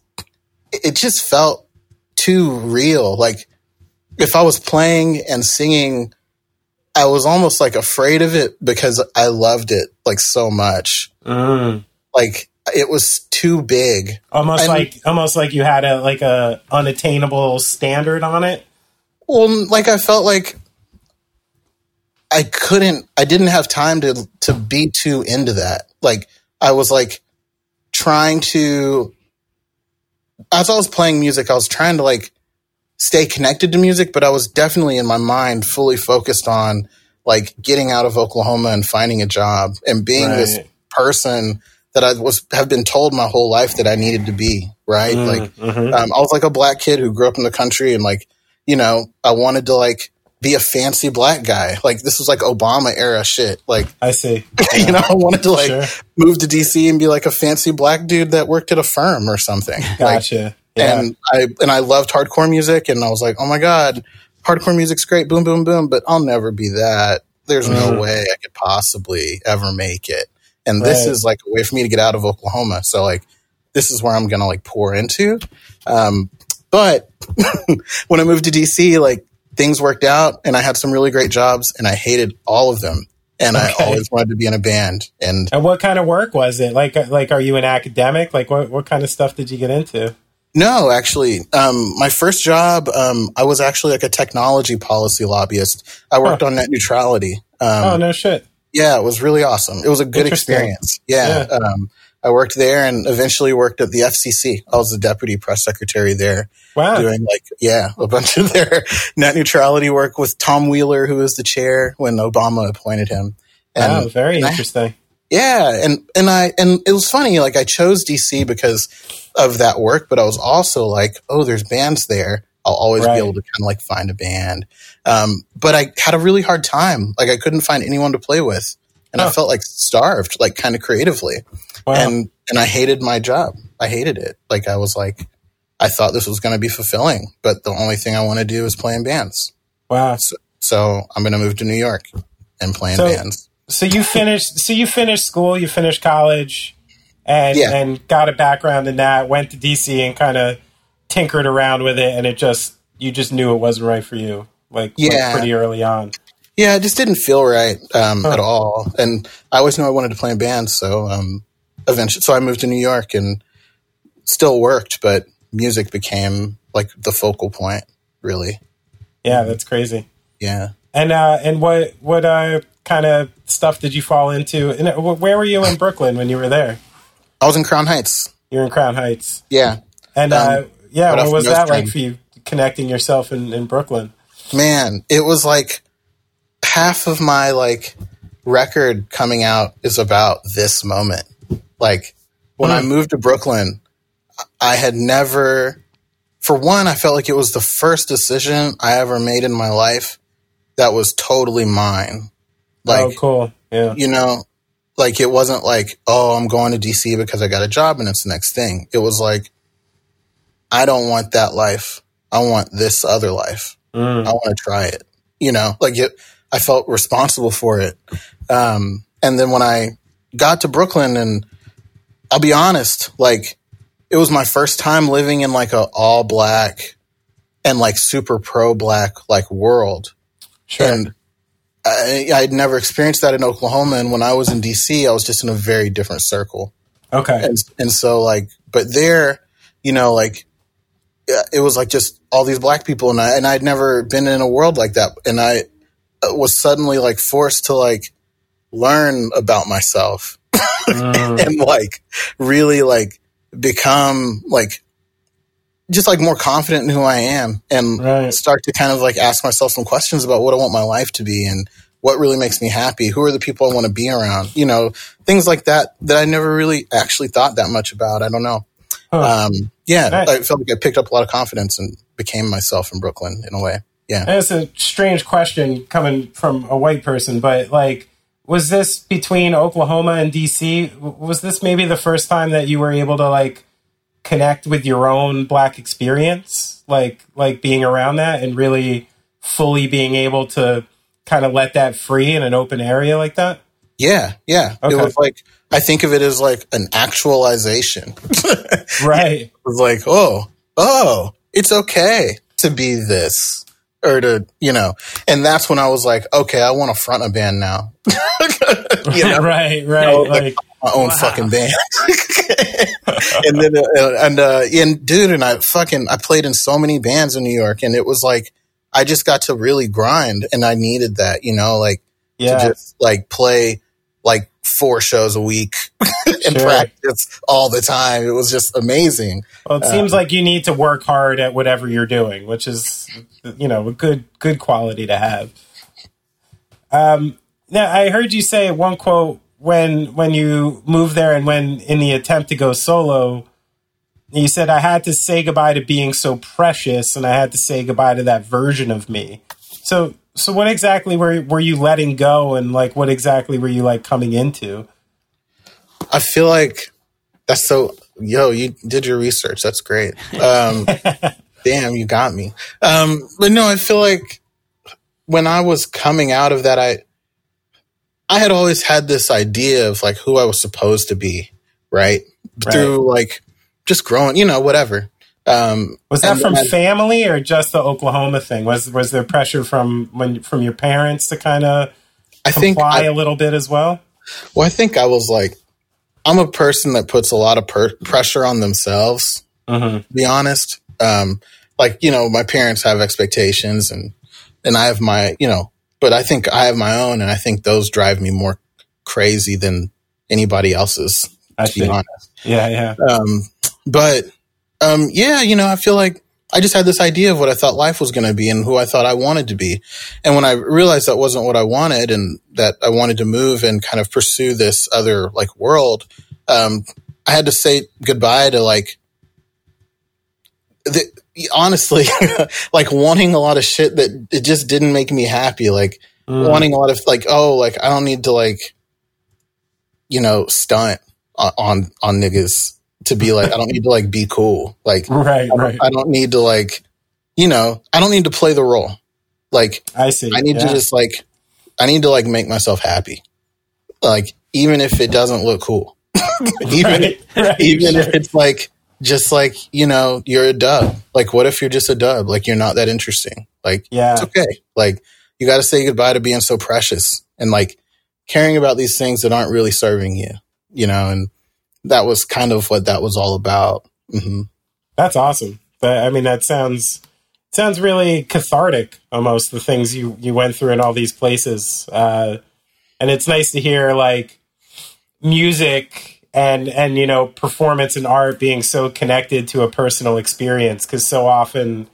it just felt too real. Like if I was playing and singing, I was almost like afraid of it because I loved it like so much. Mm. Like it was too big. Almost And- like almost like you had a like a unattainable standard on it. Well, like I felt like I couldn't, I didn't have time to to be too into that. Like I was like trying to, as I was playing music, I was trying to like stay connected to music, but I was definitely in my mind fully focused on like getting out of Oklahoma and finding a job and being this person that I was have been told my whole life that I needed to be. Right, Mm, like mhm. um, I was like a black kid who grew up in the country and like, you know, I wanted to like be a fancy black guy. Like this was like Obama era shit. Like, I see. you know, I wanted to like Sure. move to DC and be like a fancy black dude that worked at a firm or something. Like, Gotcha. yeah. and I and I loved hardcore music and I was like, oh my God, hardcore music's great, boom, boom, boom, but I'll never be that. There's no Mhm. way I could possibly ever make it. And this is like a way for me to get out of Oklahoma. So like this is where I'm gonna like pour into. Um, but when I moved to DC, like things worked out and I had some really great jobs and I hated all of them. And I always wanted to be in a band. And and what kind of work was it? Like like are you an academic? Like what what kind of stuff did you get into? No, actually, um, my first job, um, I was actually like a technology policy lobbyist. I worked on net neutrality. Um, oh no shit. Yeah, it was really awesome. It was a good experience. Yeah. Um, I worked there and eventually worked at the FCC. I was the deputy press secretary there Wow. doing like, yeah, a bunch of their net neutrality work with Tom Wheeler, who was the chair when Obama appointed him. And wow, very and I- interesting. yeah, and and I and it was funny. Like I chose DC because of that work, but I was also like, oh, there's bands there. I'll always Right. be able to kind of like find a band. Um, but I had a really hard time. Like I couldn't find anyone to play with, and I felt like starved, like kind of creatively. Wow. And and I hated my job. I hated it. Like I was like, I thought this was going to be fulfilling, but the only thing I want to do is play in bands. wow. So I'm going to move to New York and play in So- bands. So you finished. So you finished school. You finished college, and Yeah. and got a background in that. Went to DC and kind of tinkered around with it, and it just you just knew it wasn't right for you. Like, like Yeah. pretty early on. Yeah, it just didn't feel right um, at all. And I always knew I wanted to play in bands, so um, eventually, so I moved to New York and still worked, but music became like the focal point, really. Yeah, that's crazy. Yeah. And uh, and what what uh kind of stuff did you fall into? And uh, where were you in Brooklyn when you were there? I was in Crown Heights. You're in Crown Heights. Yeah, And uh, Um, yeah, right what was Nose that Train. like for you? Connecting yourself in, in Brooklyn. man, it was like half of my like record coming out is about this moment. Like when I Hmm. moved to Brooklyn, I had never, for one, I felt like it was the first decision I ever made in my life that was totally mine. Like, oh, cool. Yeah. you know, like it wasn't like, oh, I'm going to DC because I got a job and it's the next thing. It was like, I don't want that life. I want this other life. Mm. I want to try it. You know, like it, I felt responsible for it. Um, and then when I got to Brooklyn, and I'll be honest, like it was my first time living in like a all black and like super pro black like world. Sure. And I, I'd never experienced that in Oklahoma. And when I was in DC, I was just in a very different circle okay. and and so like but there you know like it was like just all these black people and I and I'd never been in a world like that and I was suddenly like forced to like learn about myself Mm. and like really like become like just like more confident in who I am and Right. start to kind of like ask myself some questions about what I want my life to be and what really makes me happy who are the people I want to be around you know things like that that I never really actually thought that much about I don't know Huh. um yeah Nice. I felt like I picked up a lot of confidence and became myself in Brooklyn in a way yeah And it's a strange question coming from a white person, but like, was this between Oklahoma and DC? Was this maybe the first time that you were able to like connect with your own black experience, like like being around that and really fully being able to kind of let that free in an open area like that? Yeah, yeah. Okay. It was like I think of it as like an actualization. Right. It was like, oh, oh, it's okay to be this or to, you know, and that's when I was like, okay, I want to front a band now. you know, right, right. like- like my own Wow. fucking band. and then, uh, and, uh, and dude, and I fucking, I played in so many bands in New York and it was like, I just got to really grind and I needed that, you know, like yeah. to just like play like four shows a week and Sure. practice all the time. It was just amazing. Well, it seems like you need to work hard at whatever you're doing, which is, you know, a good good quality to have. Um, now, I heard you say one quote when when you moved there and when in the attempt to go solo, you said, "I had to say goodbye to being so precious, and I had to say goodbye to that version of me." So, so what exactly were were you letting go, and like what exactly were you like coming into? I feel like that's so, yo, you did your research. That's great. Um, damn, you got me. Um, but no, I feel like when I was coming out of that, I, I had always had this idea of like who I was supposed to be, right? Right. Through like just growing, you know, whatever. Um, Was that from then- family or just the Oklahoma thing? Was was there pressure from when from your parents to kind of I think comply I, a little bit as well? Well, I think I was like, I'm a person that puts a lot of per- pressure on themselves. Mm-hmm. To be honest, um, like you know, my parents have expectations, and and I have my, you know, but I think I have my own, and I think those drive me more crazy than anybody else's. I To be honest, Yeah, yeah, um, but um, yeah, you know, I feel like I just had this idea of what I thought life was going to be and who I thought I wanted to be. And when I realized that wasn't what I wanted and that I wanted to move and kind of pursue this other like world, um, I had to say goodbye to like, the, honestly, like wanting a lot of shit that it just didn't make me happy. Like Mm. wanting a lot of like, oh, like I don't need to like, you know, stunt on, on, on niggas to be like, I don't need to like be cool. Like, right, I don't, right. I don't need to like, you know, I don't need to play the role. Like, I see. I need yeah. to just like, I need to like make myself happy. Like, even if it doesn't look cool, even, right, right, even sure. if it's like, just like, you know, you're a dub. Like, what if you're just a dub? Like, you're not that interesting. Like, yeah, it's okay. Like, you got to say goodbye to being so precious and like caring about these things that aren't really serving you, you know, and that was kind of what that was all about. hmm that's awesome. I mean, that sounds sounds really cathartic. Almost the things you you went through in all these places, uh, and it's nice to hear like music and and you know performance and art being so connected to a personal experience because so often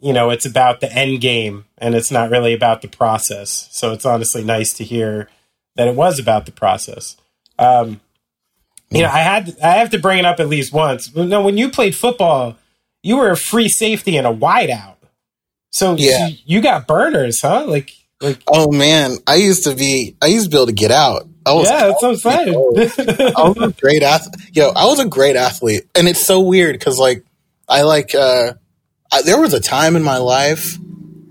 you know it's about the end game and it's not really about the process so it's honestly nice to hear that it was about the process um you know i had i have to bring it up at least once no when you played football you were a free safety and a wideout so Yeah. you, you got burners huh like like Oh man, I used to be, I used to be able to get out. I was, yeah that's what i'm saying I was a great athlete. Yo, I was a great athlete. And it's so weird because like, I like, uh, I, there was a time in my life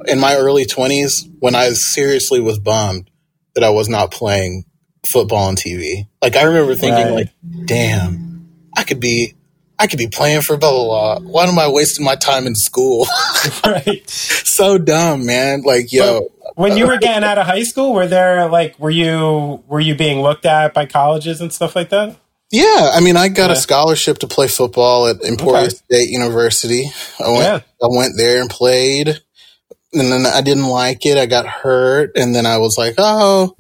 in my early twenties when I seriously was bummed that I was not playing football on TV. Like I remember thinking Right. like, damn, I could be, I could be playing for blah, blah, blah. Why am I wasting my time in school? right so dumb, man. Like, yo, when you were getting out of high school were there like were you were you being looked at by colleges and stuff like that Yeah, I mean, I got Yeah. a scholarship to play football at Emporia Okay. State University. I went, Yeah. I went there and played, and then I didn't like it. I got hurt, and then I was like, oh.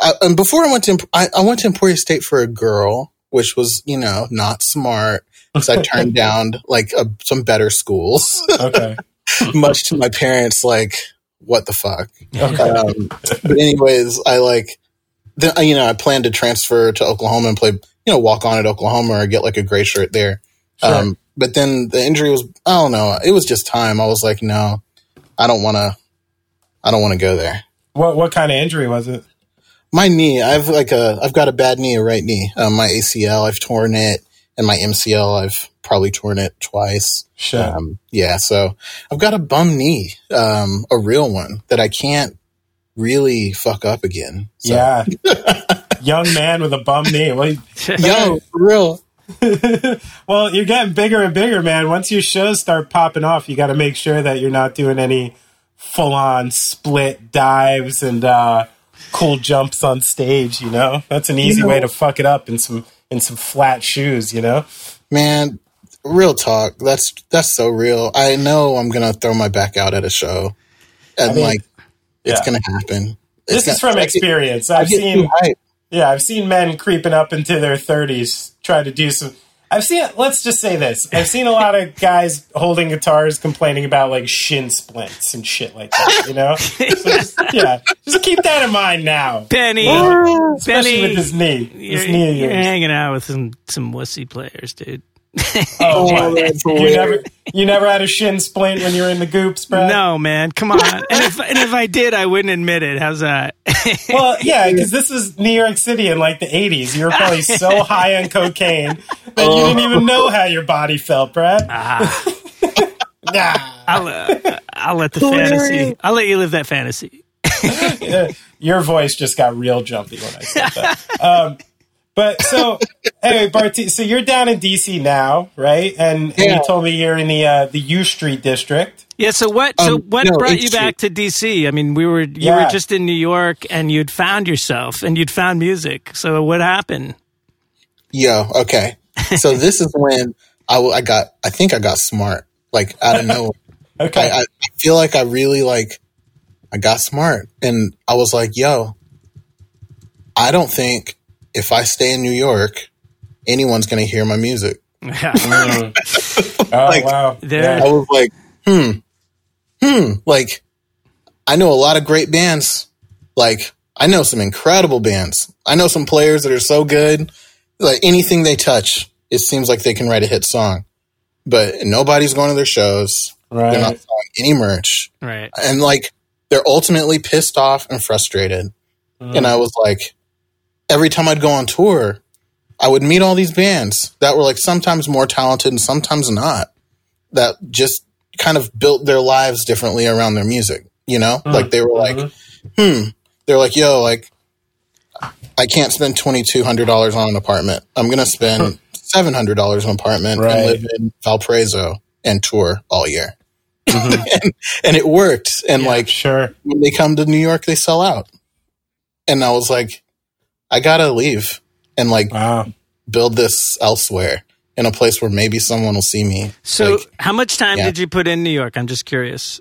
I, and before I went to, I, I went to Emporia State for a girl, which was, you know, not smart because I turned down like a, some better schools, okay much to my parents, like, what the fuck. okay Um, but anyways, I like, then you know, I planned to transfer to Oklahoma and play, you know, walk on at Oklahoma or get like a gray shirt there. Sure. Um, but then the injury was, I don't know, it was just time. I was like, no, I don't want to, I don't want to go there. what what kind of injury was it my knee, I've like a, I've got a bad knee, a right knee. Um, my ACL, I've torn it, and my MCL, I've probably torn it twice. Shit. Um, yeah, so I've got a bum knee, um, a real one that I can't really fuck up again. So, yeah. Young man with a bum knee. Well, yo, for real. well, you're getting bigger and bigger, man. Once your shows start popping off, you got to make sure that you're not doing any full on split dives and uh, cool jumps on stage. You know, that's an easy You know- way to fuck it up in some in some flat shoes. You know, Man, real talk. That's that's so real. I know I'm gonna throw my back out at a show, and I mean, like it's yeah. gonna happen. this It's is from I experience. I I've seen. Yeah, I've seen men creeping up into their 30s trying to do some. I've seen, let's just say this. I've seen a lot of guys holding guitars complaining about like shin splints and shit like that, you know? So just, yeah, just keep that in mind now. Benny, Especially Benny, with his knee. you're, knee of you're hanging out with some some wussy players, dude. Oh, Oh, that's you weird. never, you never had a shin splint when you were in the goops, Brad? No, man, come on. and if and if I did, I wouldn't admit it. How's that? Well, yeah, because this is New York City in like the 80s. You were probably so high on cocaine that you didn't even know how your body felt, Brad. ah, Nah. I'll uh, I'll let the fantasy. I'll let you live that fantasy. Your voice just got real jumpy when I said that. um, but so anyway, Barty, so you're down in DC now, right? And, and you told me you're in the uh, the U Street district. Yeah. So what? So Um, what no, brought it's you back to DC? I mean, we were you Yeah. were just in New York, and you'd found yourself, and you'd found music. So what happened? Yo, okay. So this is when I, I got, I think I got smart, like out of nowhere. Okay, I, I feel like I really like, I got smart and I was like, yo, I don't think if I stay in New York, anyone's going to hear my music. oh like, wow, there- I was like, hmm, hmm. Like, I know a lot of great bands. Like, I know some incredible bands. I know some players that are so good. Like, anything they touch, it seems like they can write a hit song. But nobody's going to their shows. Right. They're not right. selling any merch. right. And, like, they're ultimately pissed off and frustrated. And I was like, every time I'd go on tour, I would meet all these bands that were like sometimes more talented and sometimes not, that just kind of built their lives differently around their music. You know, mm-hmm. like they were like, mm-hmm. hmm, they're like, yo, like, I can't spend twenty two hundred dollars on an apartment. I'm gonna spend seven hundred dollars on an apartment Right. and live in Valparaiso and tour all year. Mm-hmm. and, and it worked. And like Sure. when they come to New York, they sell out. And I was like, I gotta leave and like Wow. build this elsewhere in a place where maybe someone will see me. So Like, how much time yeah. did you put in New York? I'm just curious.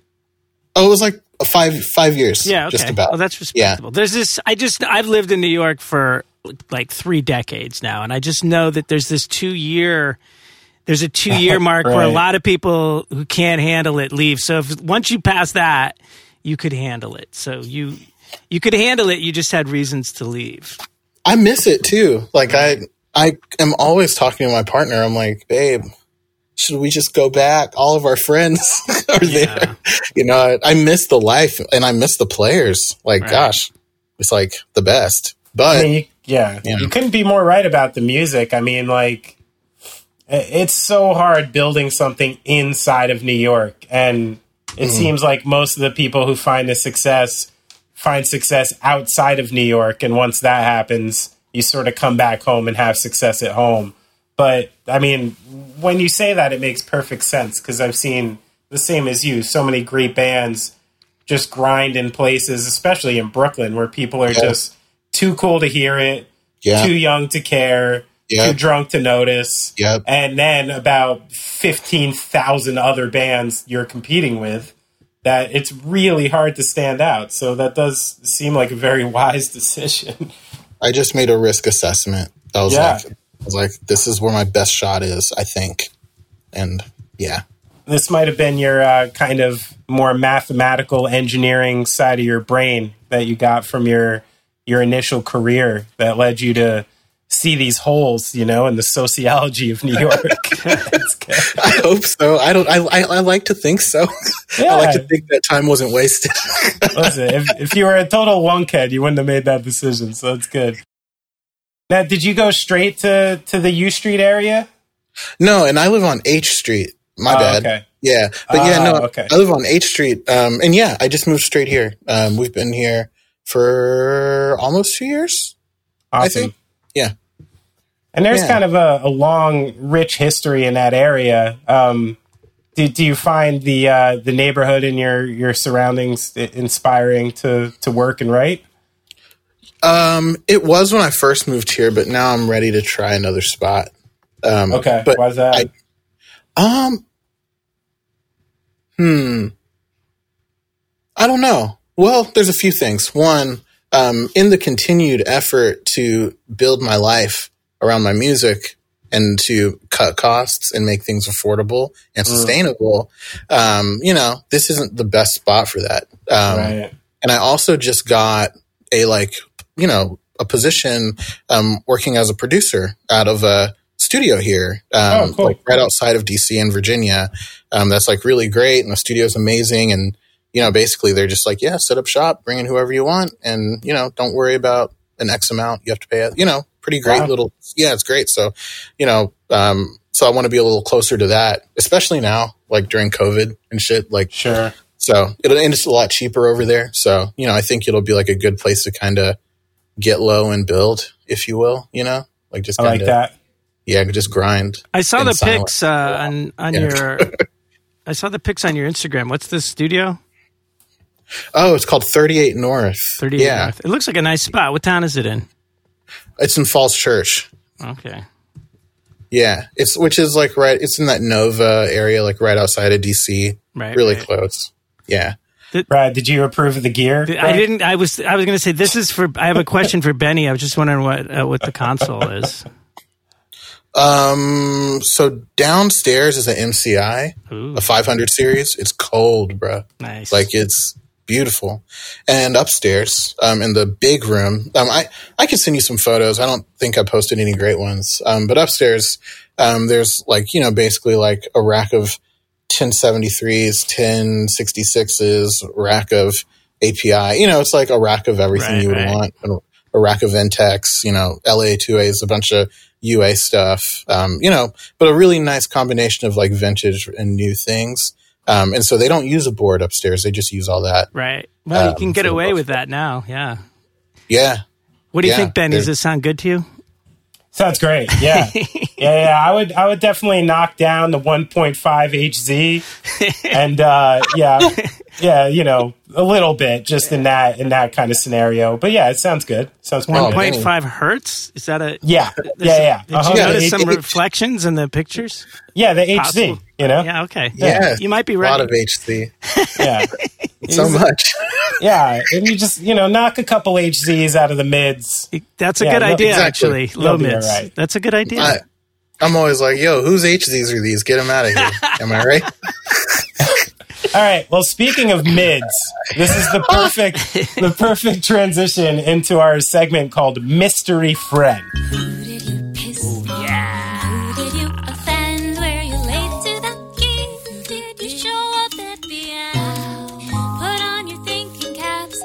oh, it was like five five years. Yeah, okay. just about. Oh, that's respectable. There's this. I just I've lived in New York for like three decades now, and I just know that there's this two year. There's a two year mark where a lot of people who can't handle it leave. So if once you pass that, you could handle it. So you you could handle it. You just had reasons to leave. I miss it too. Like I I am always talking to my partner. I'm like, babe, should we just go back? All of our friends are there. You know, I, I miss the life and I miss the players. Like, Right. gosh, it's like the best. I But mean, you, yeah, Yeah. you couldn't be more right about the music. I mean, like, it's so hard building something inside of New York, and it mm. seems like most of the people who find the success find success outside of New York, and once that happens, you sort of come back home and have success at home. But I mean, when you say that, it makes perfect sense because I've seen the same as you. So many great bands just grind in places, especially in Brooklyn, where people are Yeah. just too cool to hear it, yeah, too young to care, Yeah. too drunk to notice. Yep. And then about 15,000 other bands you're competing with that it's really hard to stand out. So that does seem like a very wise decision. I just made a risk assessment. I was Yeah. like, I was like, this is where my best shot is, I think. And yeah, this might have been your uh, kind of more mathematical engineering side of your brain that you got from your your initial career that led you to see these holes, you know, in the sociology of New York. I hope so. I don't. I, I, I like to think so. Yeah. I like to think that time wasn't wasted. Listen, if, if you were a total lunkhead, you wouldn't have made that decision. So it's good. Now, did you go straight to, to the U Street area? no, and I live on H Street. My Oh, bad. okay. Yeah, but yeah, Oh, no, okay. I live on H Street. Um, and yeah, I just moved straight here. Um, we've been here for almost two years. Awesome. I think. And there's Yeah. kind of a, a long, rich history in that area. Um, do, do you find the uh, the neighborhood and your your surroundings inspiring to to work and write? Um, it was when I first moved here, but now I'm ready to try another spot. Um, Okay, but why's that? I- Um. Hmm. I don't know. Well, there's a few things. One, um, in the continued effort to build my life around my music and to cut costs and make things affordable and sustainable, um, you know, this isn't the best spot for that. Um, right. and I also just got a like you know a position um, working as a producer out of a studio here, um, Oh, cool. like right outside of DC in Virginia. Um, that's like really great, and the studio is amazing. And you know, basically, they're just like, yeah, set up shop, bring in whoever you want, and you know, don't worry about an X amount you have to pay. You know, pretty great Wow. little. Yeah, it's great. So, you know, um, so I want to be a little closer to that, especially now, like during COVID and shit. Like, Sure. so it'll and it's a lot cheaper over there. So you know, I think it'll be like a good place to kind of get low and build, if you will. You know, like just I kind like that. yeah, just grind. I saw the pics uh, on on Yeah. your. I saw the pics on your Instagram. What's this studio? Oh, it's called Thirty Eight North. Thirty Eight Yeah, It looks like a nice spot. What town is it in? It's in Falls Church. Okay. Yeah, it's which is like right. It's in that Nova area, like right outside of DC. Right. really right. close. Yeah. Brad, did you approve of the gear? I didn't. I was. I was going to say this is for. I have a question for Benny. I was just wondering what uh, what the console is. Um. So downstairs is an MCI, Ooh, a 500 series. It's cold, bro. nice. like it's beautiful. And upstairs um, in the big room um, I, I can send you some photos. I don't think i posted any great ones. Um, but upstairs um, there's like you know basically like a rack of 1073s 1066s rack of api you know it's like a rack of everything Right, you would right. want. A rack of Intex, you know, LA2As, a bunch of UA stuff, um, you know, but a really nice combination of like vintage and new things. Um, and so they don't use a board upstairs; they just use all that. right. Well, you um, can get away with that now. Yeah. Yeah, What do you Yeah, think, Ben? Does they're- this sound good to you? Sounds great. Yeah. yeah, yeah. I would, I would definitely knock down the 1.5 HZ, and uh, yeah, yeah, you know, a little bit just in that in that kind of scenario. But yeah, it sounds good. Sounds pretty good. man. Point five hertz. Is that a? Yeah, yeah, yeah. Did Uh-huh. you Yeah, notice it- some it- reflections in the pictures? Yeah, the HZ. You know. Yeah. Okay. yeah. You might be right. A lot right. of HC, Yeah. so much. Yeah, and you just you know knock a couple HZs out of the mids. That's a Yeah, good no, idea, exactly. actually. Low mids. all right. That's a good idea. I, I'm always like, "Yo, whose HZs are these? Get them out of here." Am I right? All right. Well, speaking of mids, this is the perfect the perfect transition into our segment called Mystery Friend. Who did you kiss? Who did you offend? Were you late to the game? Did you show up at the end? Put on your thinking caps.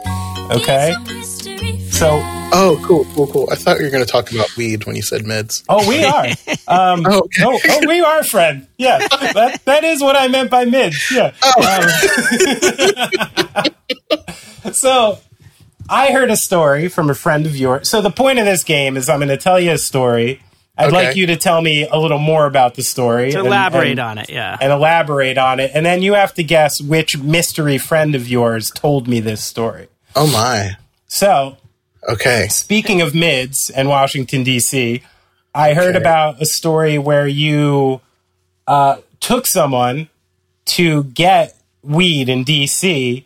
Okay. Get some mystery So- friend. Oh, cool, cool, cool. I thought you were going to talk about weed when you said mids. Oh, we are. Um, Oh, okay. oh, oh, we are friend. Yeah, that that is what I meant by mids. Yeah. Um, so, I heard a story from a friend of yours. So the point of this game is I'm going to tell you a story. I'd Okay. like you to tell me a little more about the story. to and- elaborate and- on it, yeah. and elaborate on it, and then you have to guess which mystery friend of yours told me this story. Oh my. So, Okay. speaking of mids and Washington D.C., I heard Okay. about a story where you uh, took someone to get weed in D.C.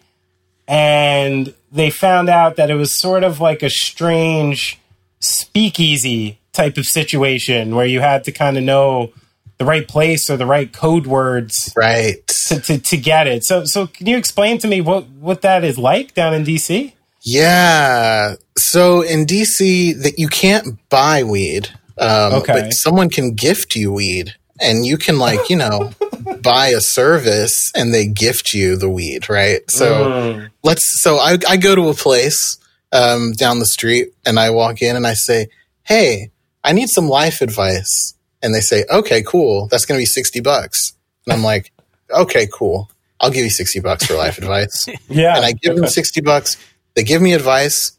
and they found out that it was sort of like a strange speakeasy type of situation where you had to kind of know the right place or the right code words Right. to, to, to get it. So so can you explain to me what what that is like down in DC? Yeah. So in DC, that you can't buy weed, um, Okay. but someone can gift you weed, and you can like you know buy a service, and they gift you the weed, right? So Mm. let's. So I I go to a place um, down the street, and I walk in, and I say, "Hey, I need some life advice," and they say, "Okay, cool. That's going to be sixty bucks," and I'm like, "Okay, cool. I'll give you sixty bucks for life advice." yeah. and I give them 60 bucks. They give me advice.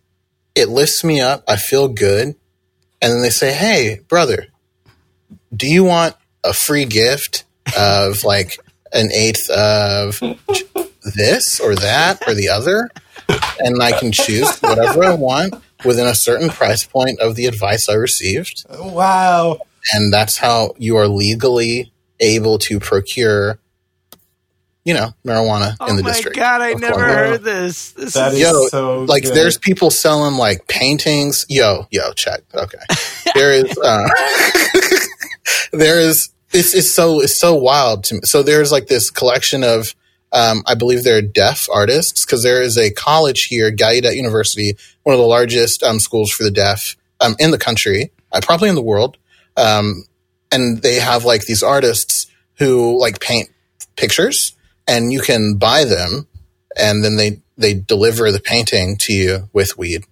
It lifts me up. I feel good. And then they say, Hey, brother, do you want a free gift of like an eighth of this or that or the other? And I can choose whatever I want within a certain price point of the advice I received. wow. And that's how you are legally able to procure, you know, marijuana Oh in the district. Oh my god, I never Cornwall. heard this. This That is is Yo, so like good. there's people selling like paintings yo yo check okay there is uh there is it's, it's so it's so wild to me so there's like this collection of um, I believe they're deaf artists because there is a college here, Gallaudet University, one of the largest um, schools for the deaf um, in the country, uh, probably in the world. Um, and they have like these artists who like paint pictures, and you can buy them, and then they they deliver the painting to you with weed.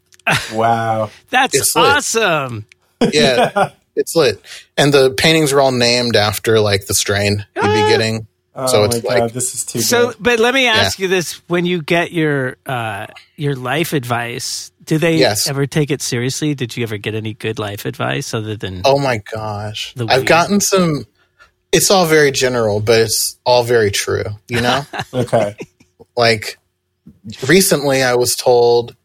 wow. That's It's awesome. Yeah, it's lit, and the paintings are all named after like the strain you'd be getting. Oh So my it's god, like- this is too So, good. but let me ask you this: When you get your uh, your life advice, do they Yes. ever take it seriously? Did you ever get any good life advice other than? Oh my gosh. The I've gotten some it's all very general, but it's all very true, you know? Okay. like recently I was told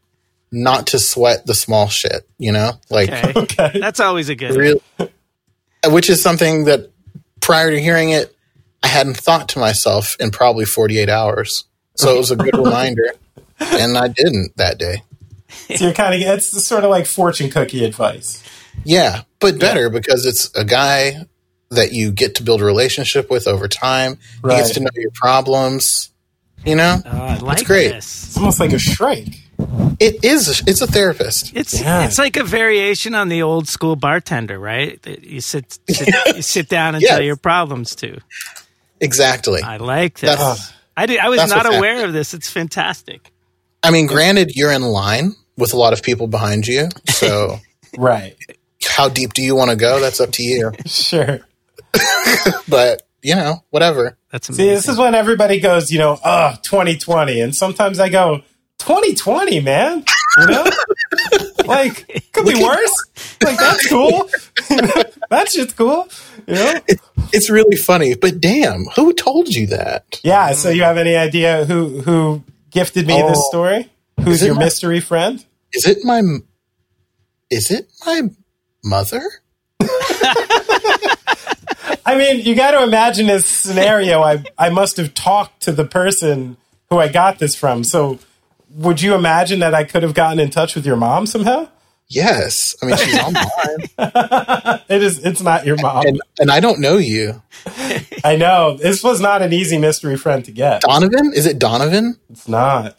not to sweat the small shit, you know? Like Okay, Okay. that's always a good. real which is something that prior to hearing it I hadn't thought to myself in probably 48 hours. So it was a good reminder and I didn't that day. So you're kind of it's sort of like fortune cookie advice. Yeah, but better because it's a guy that you get to build a relationship with over time. He gets to know your problems. You know, Oh, I like great. this. It's almost like a shrink. it is. It's a therapist. It's Yeah. it's like a variation on the old school bartender, right? You sit, sit you sit down and tell your problems to. Exactly. I like this. That's- I did. I was not what's aware of this. It's fantastic. I mean, granted, you're in line with a lot of people behind you, so Right. how deep do you want to go? That's up to you. Sure. But you know, whatever. That's See, this is when everybody goes, you know, oh, 2020. And sometimes I go, 2020, man. You know? like, could be worse. Like, that's cool. that shit's cool. You know? It's really funny, but damn, who told you that? Yeah. So you have any idea who who gifted me this Oh. story? Who's your my- mystery friend? Is it my? Is it my mother? I mean, you got to imagine this scenario. I I must have talked to the person who I got this from. So, would you imagine that I could have gotten in touch with your mom somehow? Yes. I mean, she's online, It is. It's not your mom. and and I don't know you, I know this was not an easy mystery friend to get. Donovan. Is it Donovan? It's not.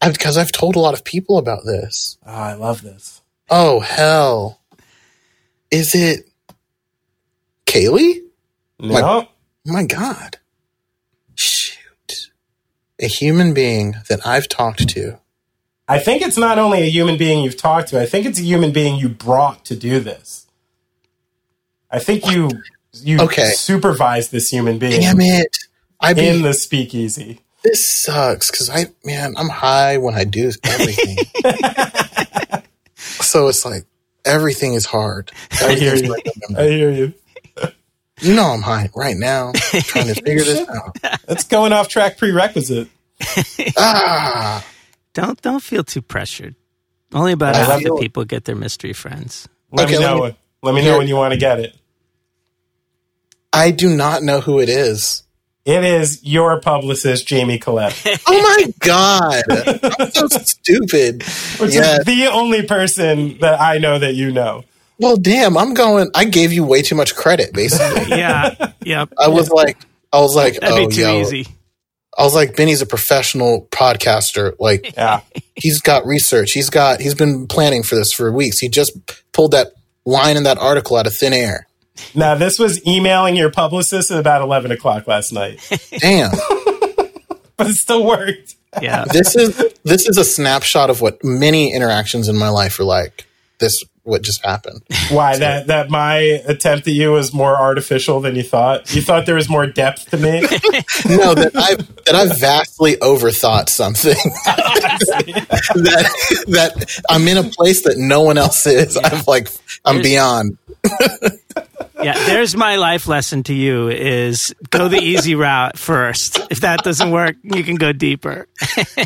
Because I've told a lot of people about this. Oh, I love this. Oh hell! Is it Kaylee? No, Oh my god! Shoot! A human being that I've talked to. I think it's not only a human being you've talked to. I think it's a human being you brought to do this. I think you you Okay. supervised this human being Damn it! I in the speakeasy. this sucks because I man, I'm high when I do everything. so it's like everything is hard. I hear you. like I hear you. You know I'm high right now, trying to figure this out. That's going off track prerequisite. Ah, don't don't feel too pressured. Only about I half the people get their mystery friends. Let Okay, me let know. me- let me know when you want to get it. I do not know who it is. It is your publicist, Jamie Collette, Oh my god, I'm so stupid. which Yeah. is the only person that I know that you know. Well, damn, I'm going. I gave you way too much credit. Basically, Yeah. yep. I was like, I was like, That'd oh, be too yo, easy. I was like, Benny's a professional podcaster. Like Yeah. he's got research. He's got he's been planning for this for weeks. He just pulled that line in that article out of thin air. Now, this was emailing your publicist at about 11 o'clock last night, Damn. but it still worked. Yeah. this is this is a snapshot of what many interactions in my life are like. This what just happened. Why? That, that my attempt at you was more artificial than you thought? You thought there was more depth to me? No, that I that I vastly overthought something. that that I'm in a place that no one else is. I'm like I'm beyond. Yeah, there's my life lesson to you is go the easy route first. If that doesn't work, you can go deeper.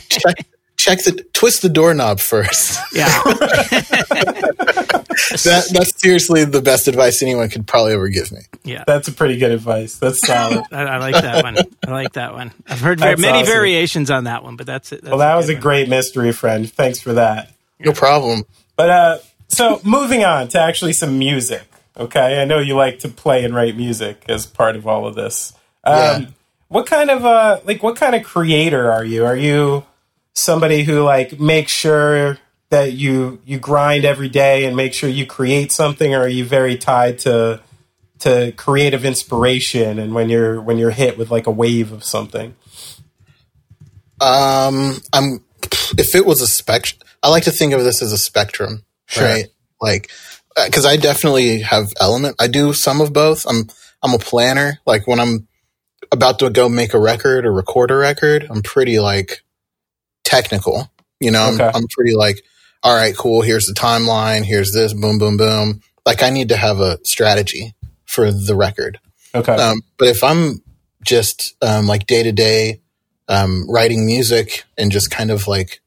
Check check the twist the doorknob first. Yeah. That that's seriously the best advice anyone could probably ever give me. Yeah. That's a pretty good advice. That's solid. I, I like that one. I like that one. I've heard very, many awesome. variations on that one, but that's it. That's Well, that was a one. great mystery, friend. Thanks for that. No problem. But uh, so moving on to actually some music. Okay, I know you like to play and write music as part of all of this. Um, Yeah. What kind of uh, like what kind of creator are you? Are you somebody who like makes sure that you you grind every day and make sure you create something, or are you very tied to to creative inspiration and when you're when you're hit with like a wave of something? Um, I'm if it was a spec, I like to think of this as a spectrum, right? Like, because I definitely have element. I do some of both. I'm I'm a planner. Like when I'm about to go make a record or record a record, I'm pretty like technical. You know, Okay. I'm, I'm pretty like, all right, cool. Here's the timeline. Here's this. Boom, boom, boom. Like I need to have a strategy for the record. Okay, Um, but if I'm just um, like day to day um, writing music and just kind of like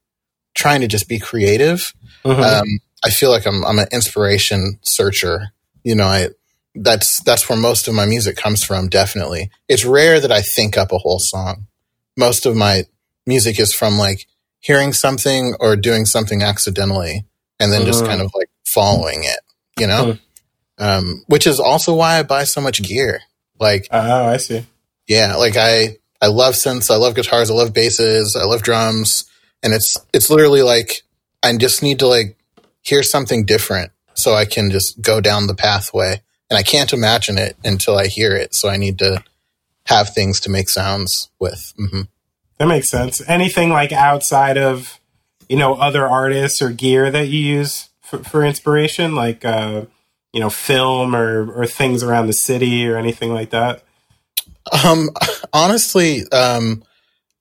trying to just be creative, Mhm. um, I feel like I'm I'm an inspiration searcher. You know, I that's that's where most of my music comes from. Definitely, it's rare that I think up a whole song. Most of my music is from like hearing something or doing something accidentally, and then just Mhm. kind of like following it. You know, um, which is also why I buy so much gear. Like oh, I see. yeah, like I I love synths, I love guitars, I love basses, I love drums, and it's it's literally like I just need to like hear something different so I can just go down the pathway, and I can't imagine it until I hear it. So I need to have things to make sounds with. hmm That makes sense. Anything like outside of, you know, other artists or gear that you use for, for inspiration, like, uh, you know, film or, or things around the city or anything like that? Um, honestly, um,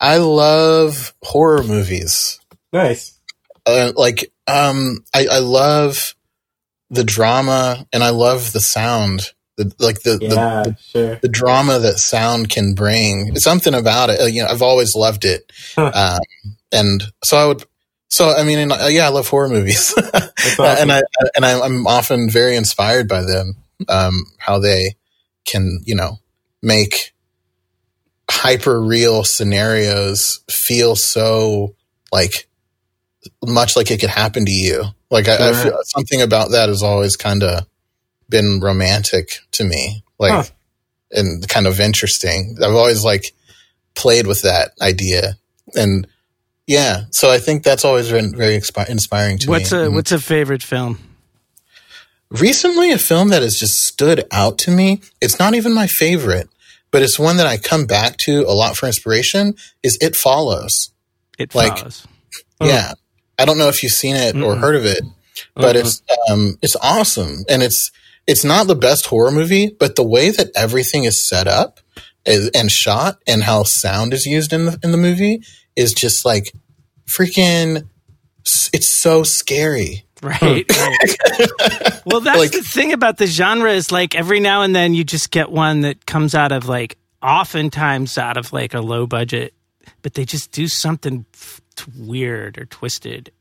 I love horror movies. Nice. uh, like um I, I love the drama and I love the sound the like the, Yeah, the sure. the drama that sound can bring It's something about it uh, you know I've always loved it Huh. um and so I would so I mean and, uh, yeah I love horror movies awesome. and I and I'm often very inspired by them um how they can you know make hyper real scenarios feel so like much like it could happen to you. Like I, I feel something about that is always kind of been romantic to me, like Huh. and kind of interesting. I've always like played with that idea, and yeah, so I think that's always been very expi- inspiring to What's me. a Mhm. what's a favorite film? Recently, a film that has just stood out to me. It's not even my favorite, but it's one that I come back to a lot for inspiration. Is It Follows? It Like- follows. Yeah. I don't know if you've seen it or Mm-mm. heard of it, but Mhm. it's um it's awesome. And it's it's not the best horror movie, but the way that everything is set up is, and shot and how sound is used in the in the movie is just like freaking it's so scary. Right. right. well, that's Like- the thing about the genre is like every now and then you just get one that comes out of like oftentimes out of like a low budget, but they just do something weird or twisted.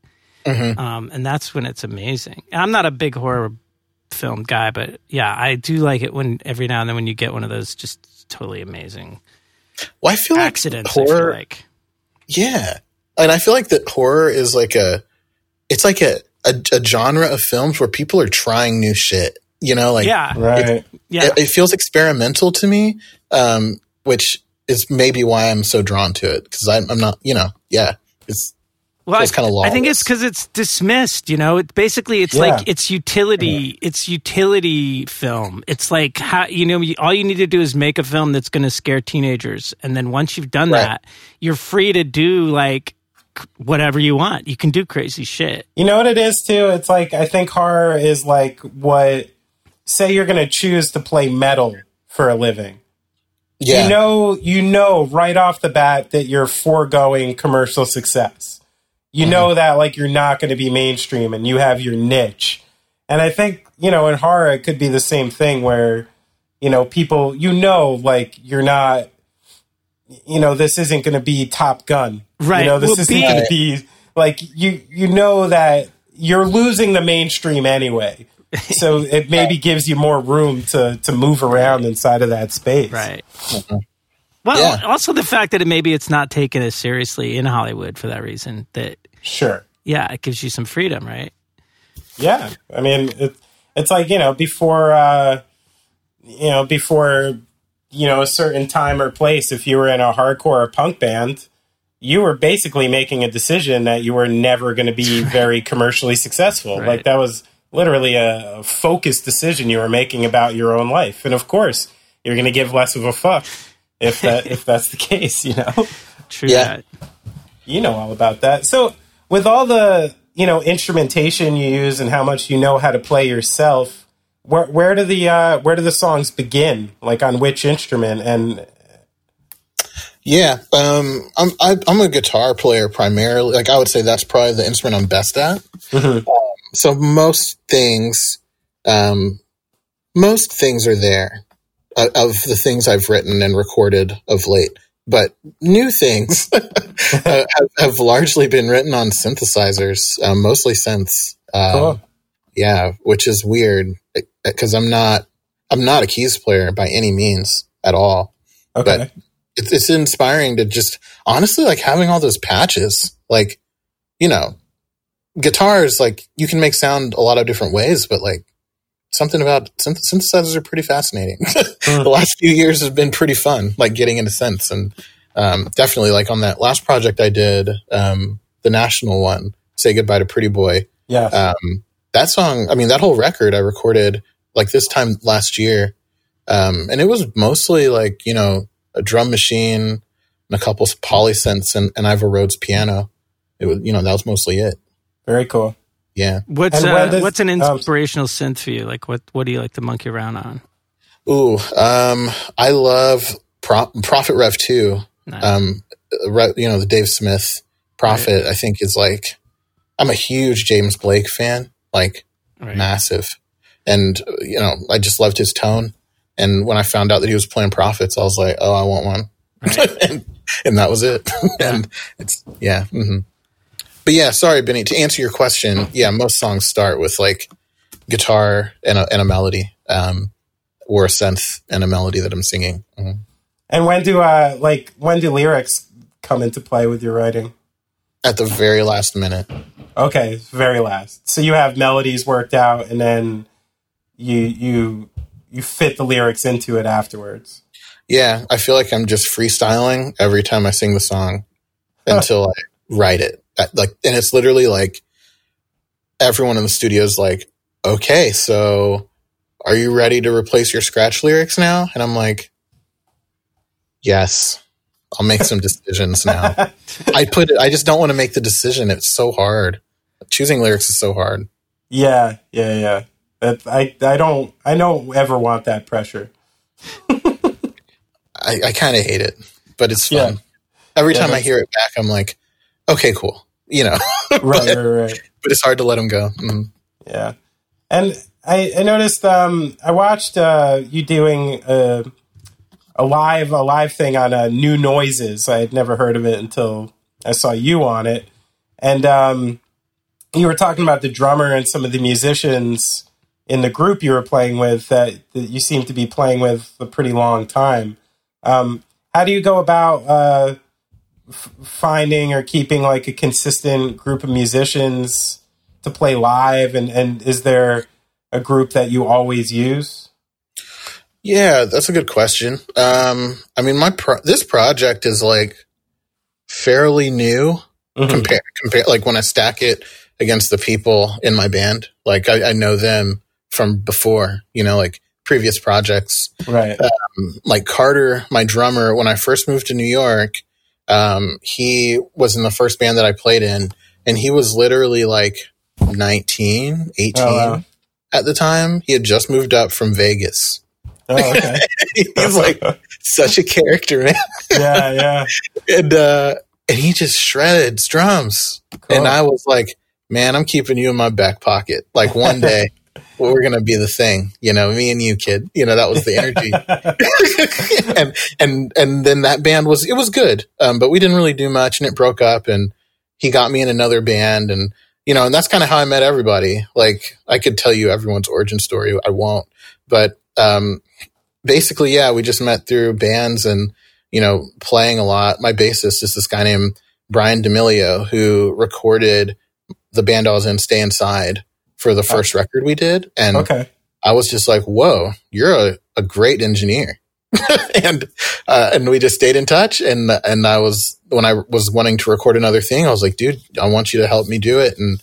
Mhm. Um, and that's when it's amazing. I'm not a big horror film guy, but yeah, I do like it when every now and then when you get one of those just totally amazing Well, I feel like accidents. I horror feel like. Yeah. And I feel like that horror is like a, it's like a, a, a genre of films where people are trying new shit. You know, like yeah, Right. yeah. it, it feels experimental to me, um, which is maybe why I'm so drawn to it because I'm, I'm not, you know, yeah, it's Well, feels I, kinda I think it's because it's dismissed. You know, it basically it's Yeah. like it's utility. It's utility film. It's like how you know all you need to do is make a film that's going to scare teenagers, and then once you've done Right. that, you're free to do like whatever you want. You can do crazy shit. You know what it is too? It's like I think horror is like what say you're going to choose to play metal for a living. yeah, You know you know right off the bat that you're foregoing commercial success. You know that like you're not going to be mainstream and you have your niche. And I think, you know, in horror it could be the same thing where you know, people you know like you're not you know, this isn't going to be Top Gun. Right. You know, this Well, isn't going to be like you you know that you're losing the mainstream anyway. So it maybe gives you more room to to move around inside of that space. Right. Mm-hmm. Well, Yeah. also the fact that it, maybe it's not taken as seriously in Hollywood for that reason. That Sure. yeah, it gives you some freedom, right? Yeah, I mean, it, it's like you know before, uh, you know before, you know a certain time or place. If you were in a hardcore or punk band, you were basically making a decision that you were never going to be very commercially successful. Right. Like that was literally a, a focused decision you were making about your own life, and of course, you're going to give less of a fuck if that if that's the case. You know. True. Yeah. that. you know all about that. So with all the you know instrumentation you use and how much you know how to play yourself, where where do the uh, where do the songs begin? Like on which instrument? And yeah. Um, I'm I, I'm a guitar player primarily. Like I would say that's probably the instrument I'm best at. Um, so most things, um, most things are there uh, of the things I've written and recorded of late. But new things uh, have, have largely been written on synthesizers, um, mostly synths. Um, Cool. Yeah, which is weird because I'm not I'm not a keys player by any means at all. okay, But it's it's inspiring to just honestly like having all those patches. Like, you know, guitars like you can make sound a lot of different ways, but like something about synth- synthesizers are pretty fascinating. the last few years has been pretty fun, like getting into synths and um, definitely like on that last project I did, um, the national one, "Say Goodbye to Pretty Boy." yeah, um, that song, I mean, that whole record I recorded like this time last year. Um, and it was mostly like, you know, a drum machine and a couple of polysynths and, and Ivor Rhodes piano. It was, you know, that was mostly it. very cool. Yeah. What's uh, does- what's an um, inspirational synth for you? Like what what do you like to monkey around on? Ooh, um, I love Pro- Prophet Rev 2. Nice. Um, you know, the Dave Smith Prophet, I think is like, I'm a huge James Blake fan, like Right. massive. And, you know, I just loved his tone. And when I found out that he was playing Prophets, I was like, oh, I want one. and, and that was it. and it's, yeah. hmm But yeah, sorry, Benny, to answer your question, yeah, most songs start with like guitar and a, and a melody, um, or a synth and a melody that I'm singing. Mhm. And when do uh like when do lyrics come into play with your writing? At the very last minute. Okay, very last. So you have melodies worked out, and then you you you fit the lyrics into it afterwards. Yeah, I feel like I'm just freestyling every time I sing the song until I write it. Like, and it's literally like everyone in the studio is like, "Okay, so are you ready to replace your scratch lyrics now?" And I'm like, "Yes, I'll make some decisions now." I put it. I just don't want to make the decision. It's so hard. Choosing lyrics is so hard. Yeah, yeah, yeah. That, I I don't I don't ever want that pressure. I, I kind of hate it, but it's Yeah. fun. Every Yeah, time I hear it back, I'm like, "Okay, cool." You know, Right, but, right, right. but it's hard to let them go. Mm. Yeah, and I, I noticed. Um, I watched uh, you doing a, a live a live thing on uh, New Noises. I had never heard of it until I saw you on it, and um, you were talking about the drummer and some of the musicians in the group you were playing with that, that you seem to be playing with a pretty long time. Um, how do you go about uh, f- finding or keeping like a consistent group of musicians to play live? And, and is there a group that you always use? Yeah, that's a good question. Um, I mean, my pro- this project is like fairly new Mhm. compare compare like when I stack it against the people in my band. Like I, I know them from before, you know, like previous projects. Right. Like Carter, my drummer, when I first moved to New York, um, he was in the first band that I played in, and he was literally like 19, 18 Oh, wow. at the time. He had just moved up from Vegas. Oh, okay. He's like such a character, man. yeah, yeah. and uh and he just shredded drums Cool. and i was like man i'm keeping you in my back pocket like one day we're gonna be the thing you know me and you kid. You know that was the energy. And and and then that band was it was good um but we didn't really do much and it broke up and he got me in another band and you know and that's kind of how i met everybody. Like i could tell you everyone's origin story i won't but um basically yeah we just met through bands and you know, playing a lot. My bassist is this guy named Brian D'Amelio who recorded the band I was in, Stay Inside, for the first record we did. And Okay. I was just like, whoa, you're a, a great engineer. and uh, and we just stayed in touch. And and I was when I was wanting to record another thing, I was like, dude, I want you to help me do it. And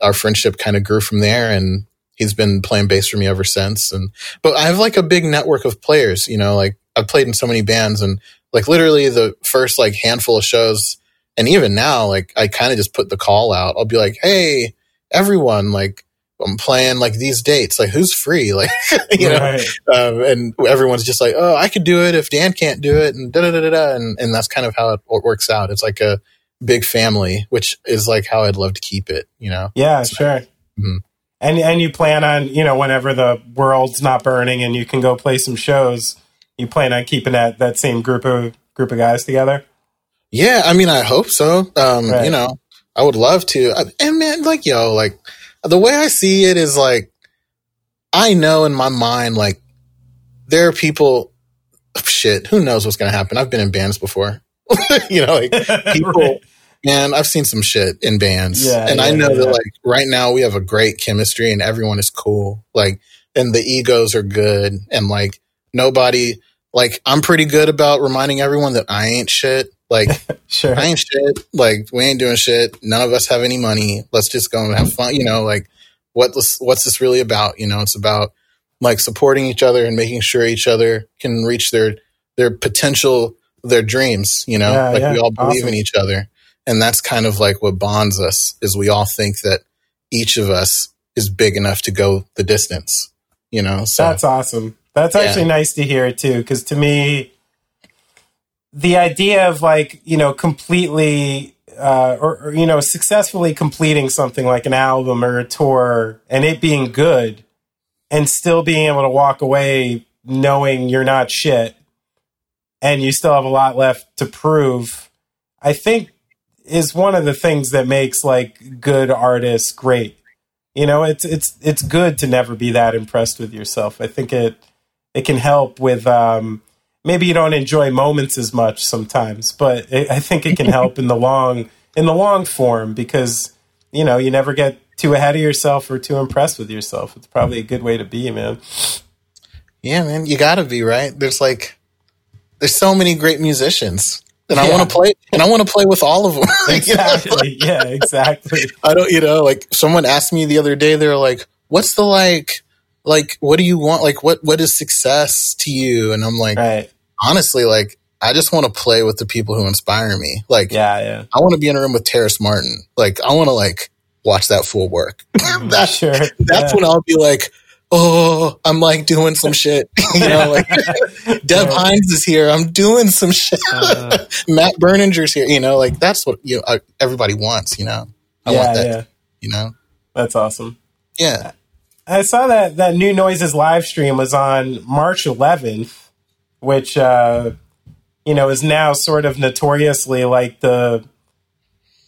our friendship kind of grew from there. And he's been playing bass for me ever since. And but I have like a big network of players. You know, like I've played in so many bands, and like literally the first like handful of shows, and even now, like I kind of just put the call out. I'll be like, hey, everyone, like. I'm playing like these dates, like who's free, like you know, um, and everyone's just like, "Oh, I could do it if Dan can't do it," and da da da da, and and that's kind of how it works out. It's like a big family, which is like how I'd love to keep it. You know, Yeah, sure. Mhm. And and you plan on you know whenever the world's not burning and you can go play some shows, you plan on keeping that that same group of group of guys together. yeah. I mean, I hope so. Um, Right. You know, I would love to. And man, like yo, like the way I see it is like I know in my mind, like there are people. Shit, who knows what's gonna happen? I've been in bands before. you know, like people Right. man i've seen some shit in bands Yeah, and i know yeah. that like right now we have a great chemistry and everyone is cool like and the egos are good and like nobody like i'm pretty good about reminding everyone that i ain't shit like Sure. i ain't shit like we ain't doing shit none of us have any money let's just go and have fun you know like what this, what's this really about you know it's about like supporting each other and making sure each other can reach their their potential their dreams you know Yeah, like yeah. we all believe Awesome. in each other and that's kind of like what bonds us is we all think that each of us is big enough to go the distance you know so That's awesome. That's Yeah. actually nice to hear too, because to me, the idea of like you know completely uh, or, or you know successfully completing something like an album or a tour and it being good, and still being able to walk away knowing you're not shit, and you still have a lot left to prove, I think is one of the things that makes like good artists great. You know it's it's it's good to never be that impressed with yourself. I think it it can help with um maybe you don't enjoy moments as much sometimes but it, i think it can help in the long in the long form because you know you never get too ahead of yourself or too impressed with yourself. It's probably a good way to be man. Yeah man you gotta be right? There's like there's so many great musicians and i want to play and i want to play with all of them exactly. Yeah exactly. I don't, you know, like someone asked me the other day, they're like, what's the like, like, what do you want? Like, what, what is success to you? And I'm like, right honestly, like, I just want to play with the people who inspire me. Like, yeah yeah I want to be in a room with Terrace Martin. Like, I want to like watch that full work. that, sure that's yeah. when I'll be like, oh, I'm like doing some shit. you know, like Dev Yeah. Hynes is here. I'm doing some shit. Uh, Matt Berninger's here. You know, like that's what you know, everybody wants. You know, I yeah want that. yeah You know, that's awesome yeah. I saw that that New Noises live stream was on March 11th, which uh, you know is now sort of notoriously like the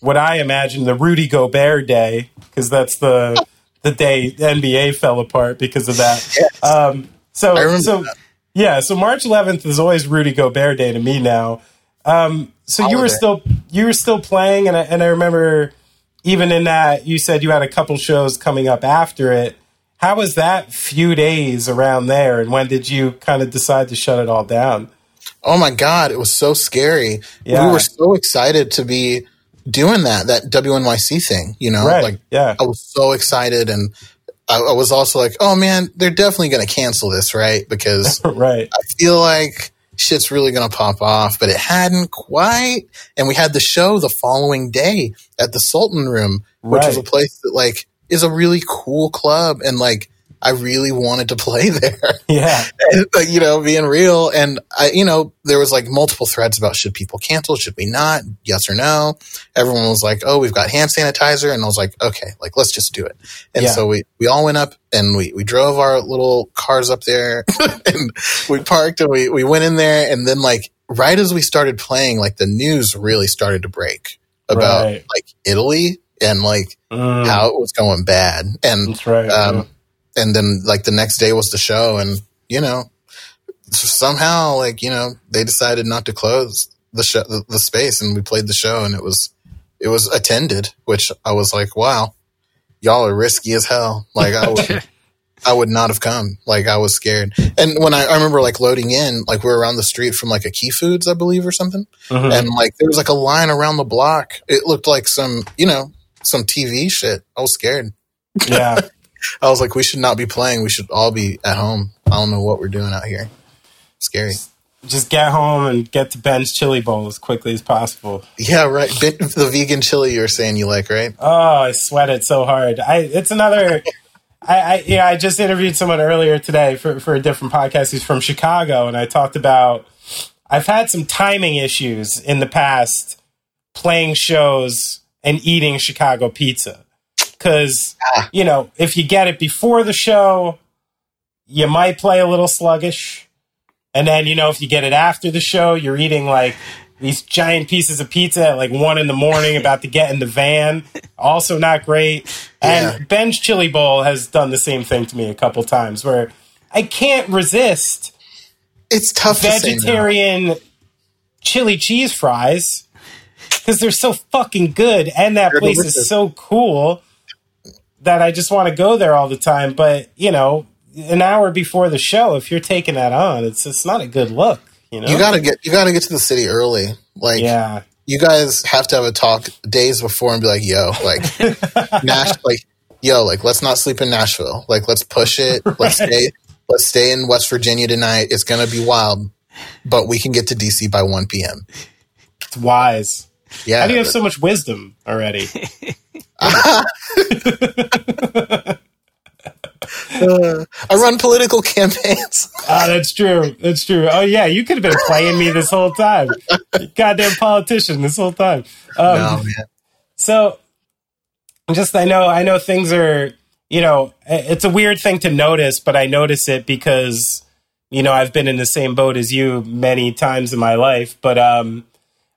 what I imagine the Rudy Gobert day because that's the the day the NBA fell apart because of that. Yes. Um, so so that. yeah, so March 11th is always Rudy Gobert day to me now. Um, so you were still you were still playing, and I, and I remember even in that you said you had a couple shows coming up after it, how was that few days around there, and when did you kind of decide to shut it all down? Oh my god, it was so scary. Yeah. We were so excited to be doing that that WNYC thing. You know, Right, like yeah. I was so excited, and I, I was also like, oh man, they're definitely going to cancel this, right? Because right. I feel like shit's really going to pop off, but it hadn't quite. And we had the show the following day at the Sultan Room, which was a place that like is a really cool club, and like I really wanted to play there. Yeah. And, you know, being real. And I, you know, there was like multiple threads about should people cancel? Should we not? Yes or no? Everyone was like, oh, we've got hand sanitizer. And I was like, okay, like, let's just do it. And Yeah. so we, we all went up and we, we drove our little cars up there and we parked and we, we went in there. And then like, right as we started playing, like the news really started to break about Right. like Italy and like Mm, how it was going bad. And that's right. um, and then like the next day was the show and you know somehow like you know they decided not to close the show the, the space and we played the show and it was it was attended which i was like wow y'all are risky as hell like i would i would not have come like i was scared and when I, I remember like loading in like we were around the street from like a key foods i believe or something Mhm. and like there was like a line around the block it looked like some you know some tv shit i was scared yeah. I was like, we should not be playing. We should all be at home. I don't know what we're doing out here. Scary. Just get home and get to Ben's Chili Bowl as quickly as possible. Yeah, right. The vegan chili you were saying you like, right? Oh, I sweat it so hard. I it's another. I, I yeah, I just interviewed someone earlier today for for a different podcast. He's from Chicago, and I talked about I've had some timing issues in the past playing shows and eating Chicago pizza because Ah. you know if you get it before the show, you might play a little sluggish, and then you know if you get it after the show, you're eating like these giant pieces of pizza at like one in the morning about to get in the van. Also not great. Yeah. And Ben's Chili Bowl has done the same thing to me a couple times where I can't resist It's tough to vegetarian chili cheese fries because they're so fucking good and that They're place delicious. is so cool that I just want to go there all the time. But you know, an hour before the show, if you're taking that on, it's it's not a good look. You know, You gotta get you gotta get to the city early. Like yeah, you guys have to have a talk days before and be like, yo, like Nash like yo, like let's not sleep in Nashville. Like let's push it. Let's stay let's stay in West Virginia tonight. It's gonna be wild. But we can get to DC by one PM. it's wise. Yeah. How do you have so much wisdom already? Uh, I run political campaigns. Ah, that's true. That's true. Oh yeah, you could have been playing me this whole time. Goddamn politician this whole time. Um, no, man. So, just I know I know things are you know it's a weird thing to notice, but I notice it because you know I've been in the same boat as you many times in my life. But um,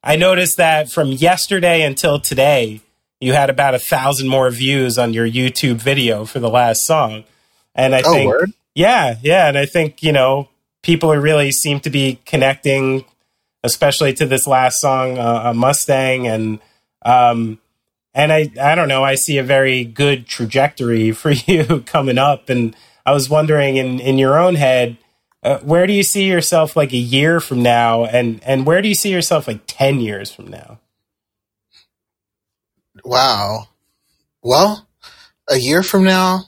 I noticed that from yesterday until today, you had about a thousand more views on your YouTube video for the last song, and I Oh, think word? yeah, yeah, and I think you know people are really seem to be connecting, especially to this last song, uh, uh, Mustang, and um, and I I don't know, I see a very good trajectory for you coming up, and I was wondering in in your own head, uh, where do you see yourself like a year from now, and and where do you see yourself like ten years from now? Wow. Well, a year from now,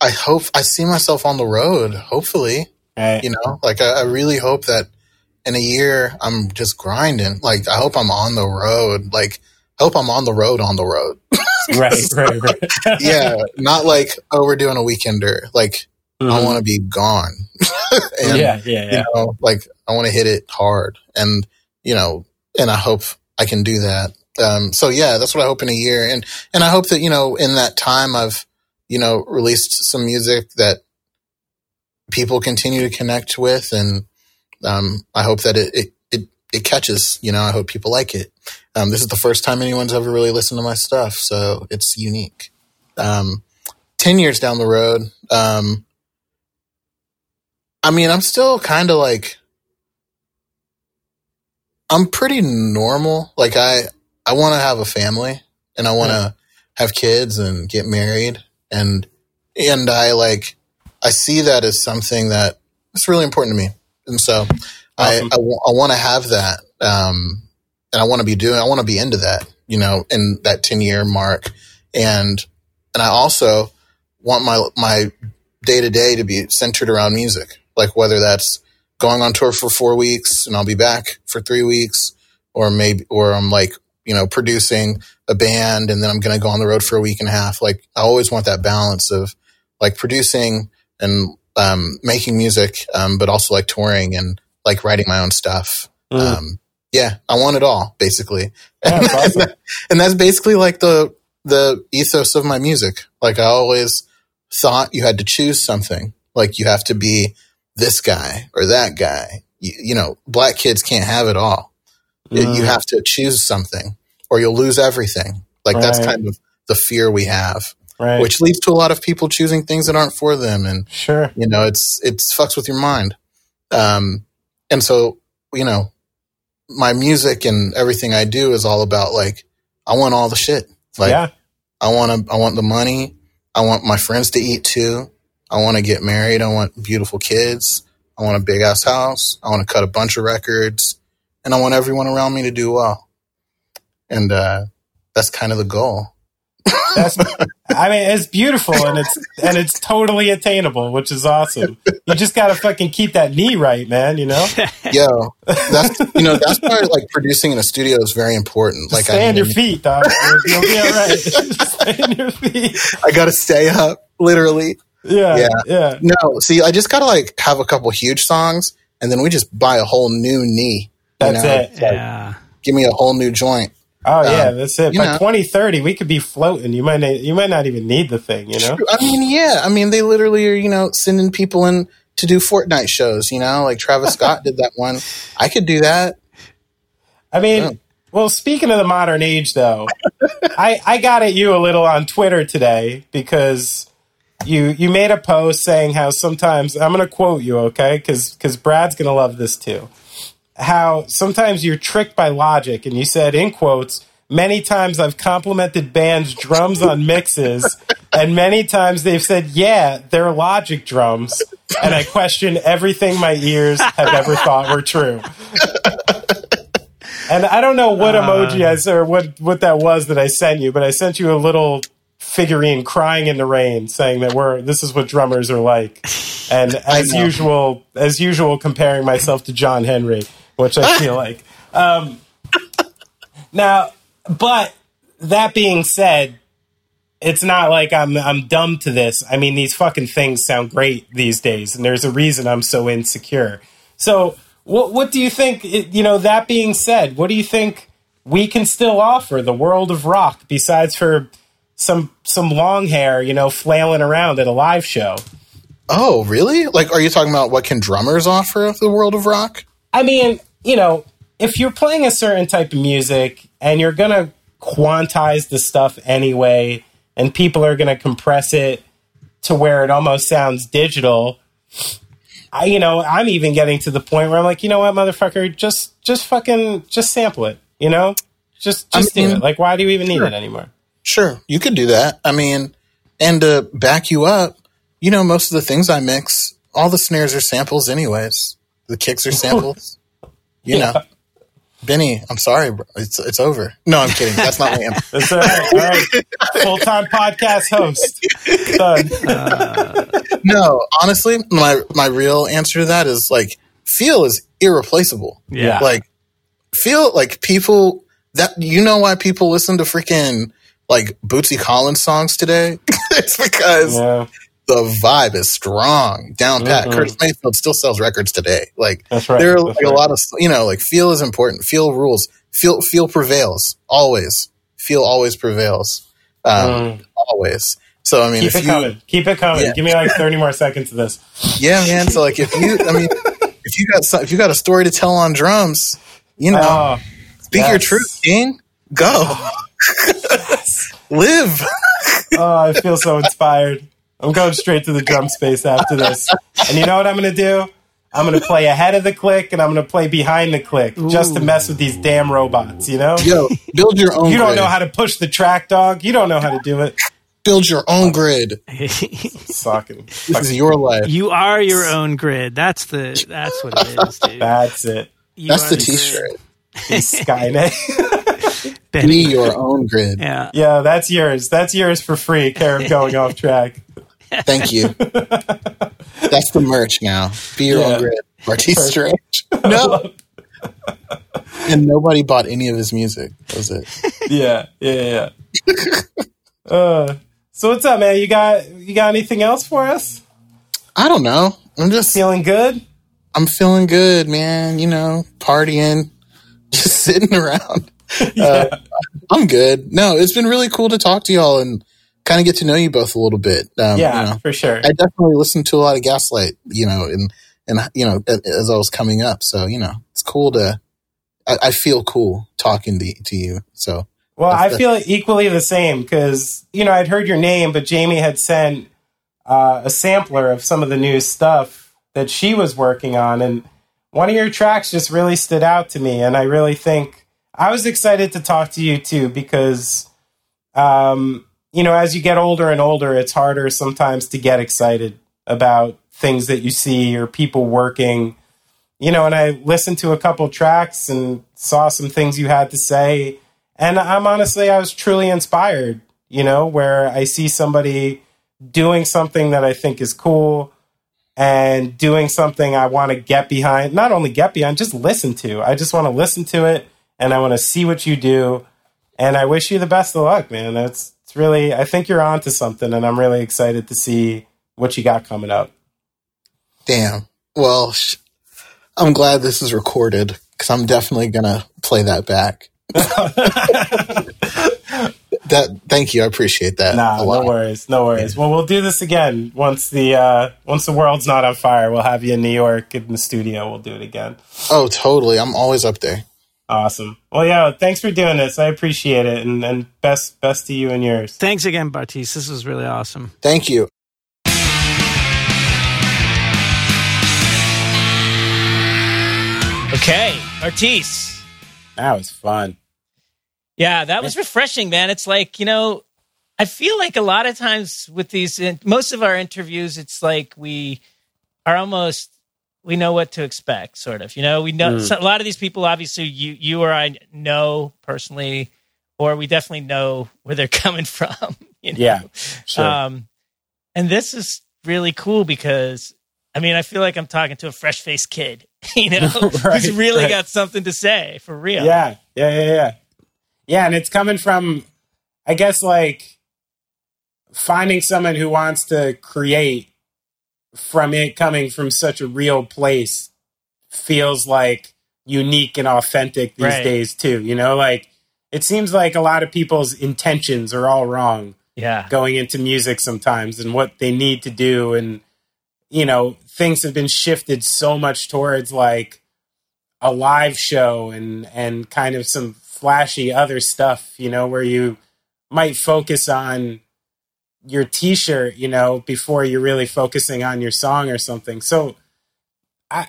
I hope I see myself on the road. Hopefully, Right? you know, like I, I really hope that in a year I'm just grinding. Like I hope I'm on the road. Like I hope I'm on the road on the road. right, right, right. yeah, not like oh we're doing a weekender. Like I Mhm. want to be gone. and, yeah, yeah, you yeah. know, like I want to hit it hard, and you know, and I hope I can do that. Um, so yeah, that's what I hope in a year, and and I hope that you know in that time I've you know released some music that people continue to connect with, and um, I hope that it, it it it catches. You know, I hope people like it. Um, this is the first time anyone's ever really listened to my stuff, so it's unique. Um, Ten years down the road, um, I mean, I'm still kind of like, I'm pretty normal. Like I, I want to have a family and I want to have kids and get married. And, and I like I see that as something that is really important to me, and so Awesome. I I, want to have that, um, and I want to be doing I want to be into that, you know, in that ten year mark, and and I also want my my day to day to be centered around music, like whether that's going on tour for four weeks and I'll be back for three weeks, or maybe or I'm like you know producing a band and then I'm going to go on the road for a week and a half. Like I always want that balance of like producing and um, making music, um, but also like touring and like writing my own stuff. Mm. Um, yeah, I want it all basically. Yeah, awesome. and that's basically like the the ethos of my music. Like I always thought you had to choose something. Like you have to be this guy or that guy. You, you know, black kids can't have it all. You- Mm. You have to choose something or you'll lose everything. Like that's kind of the fear we have, right. which leads to a lot of people choosing things that aren't for them. And sure. you know it's it's fucks with your mind um and so you know my music and everything i do is all about like i want all the shit like yeah. i want to i want the money i want my friends to eat too i want to get married i want beautiful kids i want a big ass house i want to cut a bunch of records and i want everyone around me to do well and uh that's kind of the goal That's, I mean, it's beautiful and it's and it's totally attainable, which is awesome. You just gotta fucking keep that knee right, man. You know, yo that's you know that's why like producing in a studio is very important like stay I on your feet, dog. You'll be all right. stay on your feet. I gotta stay up, literally. Yeah, Yeah. yeah, No, see, I just gotta like have a couple huge songs, and then we just buy a whole new knee. That's know? it. Like, Yeah. give me a whole new joint. Oh yeah, Um, that's it. By know. 2030, we could be floating. You might not, you might not even need the thing. You know. I mean, yeah, I mean, they literally are, you know, sending people in to do Fortnite shows. You know, like Travis Scott did that one. I could do that. I mean, Yeah. well, speaking of the modern age, though, I I got at you a little on Twitter today because you you made a post saying how sometimes I'm going to quote you, okay? Because because Brad's going to love this too. How sometimes you're tricked by logic, and you said in quotes. Many times I've complimented bands' drums on mixes, and many times they've said, "Yeah, they're Logic drums," and I question everything my ears have ever thought were true. And I don't know what uh. emoji I or what, what that was that I sent you, but I sent you a little figurine crying in the rain saying that we're this is what drummers are like. And as usual as usual comparing myself to John Henry, which I feel like. Um now but that being said, it's not like I'm I'm dumb to this. I mean, these fucking things sound great these days, and there's a reason I'm so insecure. So, what what do you think? You know, that being said, what do you think we can still offer the world of rock besides for some some long hair, you know, flailing around at a live show? Oh, really? Like, are you talking about what can drummers offer the world of rock? I mean, you know, if you're playing a certain type of music and you're going to quantize the stuff anyway, and people are going to compress it to where it almost sounds digital, I, you know, I'm even getting to the point where I'm like, you know what, motherfucker, just, just fucking, just sample it, you know? Just, just do mean, it. Like, why do you even need it anymore? Sure, you could do that. I mean, and to back you up, you know, most of the things I mix, all the snares are samples, anyways. The kicks are samples. You Yeah. know, Benny, I'm sorry, bro. It's it's over. No, I'm kidding. That's not answer. That's all right. Full time podcast host. Done. No, honestly, my my real answer to that is like feel is irreplaceable. Yeah. Like feel like people that you know why people listen to freaking like Bootsy Collins songs today? it's because Yeah, the vibe is strong, down pat. Mhm. Curtis Mayfield still sells records today. Like right. there are That's like a lot of you know, like feel is important. Feel rules. Feel feel prevails always. Feel always prevails. Um, Mm. Always. So I mean, Keep it you, coming. Keep it coming. Yeah. Give me like 30 more seconds of this. yeah, man. So like, if you, I mean, if you got some, if you got a story to tell on drums, you know, Oh, speak your truth, King. Go, live. oh, I feel so inspired. I'm going straight to the drum space after this. And you know what I'm going to do? I'm going to play ahead of the click and I'm going to play behind the click just to mess with these damn robots, you know? Yo, build your own. You don't grid. know how to push the track, dog. You don't know how to do it. Build your own grid. Sucking. This is your life. you are your own grid. That's the that's what it is, dude. That's it. You That's are the grid. t-shirt. Skynet. Be your own grid. Yeah. yeah, that's yours. That's yours for free. Care of going off track. Thank you. That's the merch now. Be your Yeah. own grid. Marty Strange. No. and nobody bought any of his music. Was it. Yeah, yeah, yeah. uh, so what's up, man? You got you got anything else for us? I don't know. I'm just Feeling good? I'm feeling good, man. You know, partying, just sitting around. Uh, I'm good. No, it's been really cool to talk to y'all and kind of get to know you both a little bit. Um, yeah, you know, for sure. I definitely listened to a lot of Gaslight, you know, and and you know as I was coming up. So you know, it's cool to. I, I feel cool talking to to you. So Well, I feel equally the same because you know I'd heard your name, but Jamie had sent uh, a sampler of some of the new stuff that she was working on, and one of your tracks just really stood out to me, and I really think I was excited to talk to you too because, um, you know, as you get older and older, it's harder sometimes to get excited about things that you see or people working. You know, and I listened to a couple tracks and saw some things you had to say. And I'm honestly, I was truly inspired, you know, where I see somebody doing something that I think is cool and doing something I want to get behind, not only get behind, just listen to. I just want to listen to it and I want to see what you do. And I wish you the best of luck, man. It's, it's really, I think you're onto something and I'm really excited to see what you got coming up. damn. Well, sh- I'm glad this is recorded because I'm definitely gonna play that back. that thank you. I appreciate that. Nah, no worries, no worries. Well, we'll do this again once the uh, once the world's not on fire. We'll have you in New York in the studio. We'll do it again. Oh, totally. I'm always up there. Awesome. Well, yeah. Thanks for doing this. I appreciate it, and and best best to you and yours. Thanks again, Bartees. This was really awesome. Thank you. Okay, Artis. That was fun. Yeah, that was refreshing, man. It's like, you know, I feel like a lot of times with these, most of our interviews, it's like we are almost, we know what to expect, sort of. You know, we know so a lot of these people, obviously, you, you or I know personally, or we definitely know where they're coming from. You know? Yeah, sure. Um, and this is really cool because, I mean, I feel like I'm talking to a fresh faced kid, you know, Right, who's really right. got something to say for real. yeah, yeah, yeah, yeah. Yeah, and it's coming from, I guess, like finding someone who wants to create from it coming from such a real place feels like unique and authentic these Right. days too. You know, like it seems like a lot of people's intentions are all wrong Yeah. going into music sometimes and what they need to do and you know things have been shifted so much towards like a live show and and kind of some flashy other stuff you know where you might focus on your t-shirt you know before you're really focusing on your song or something so i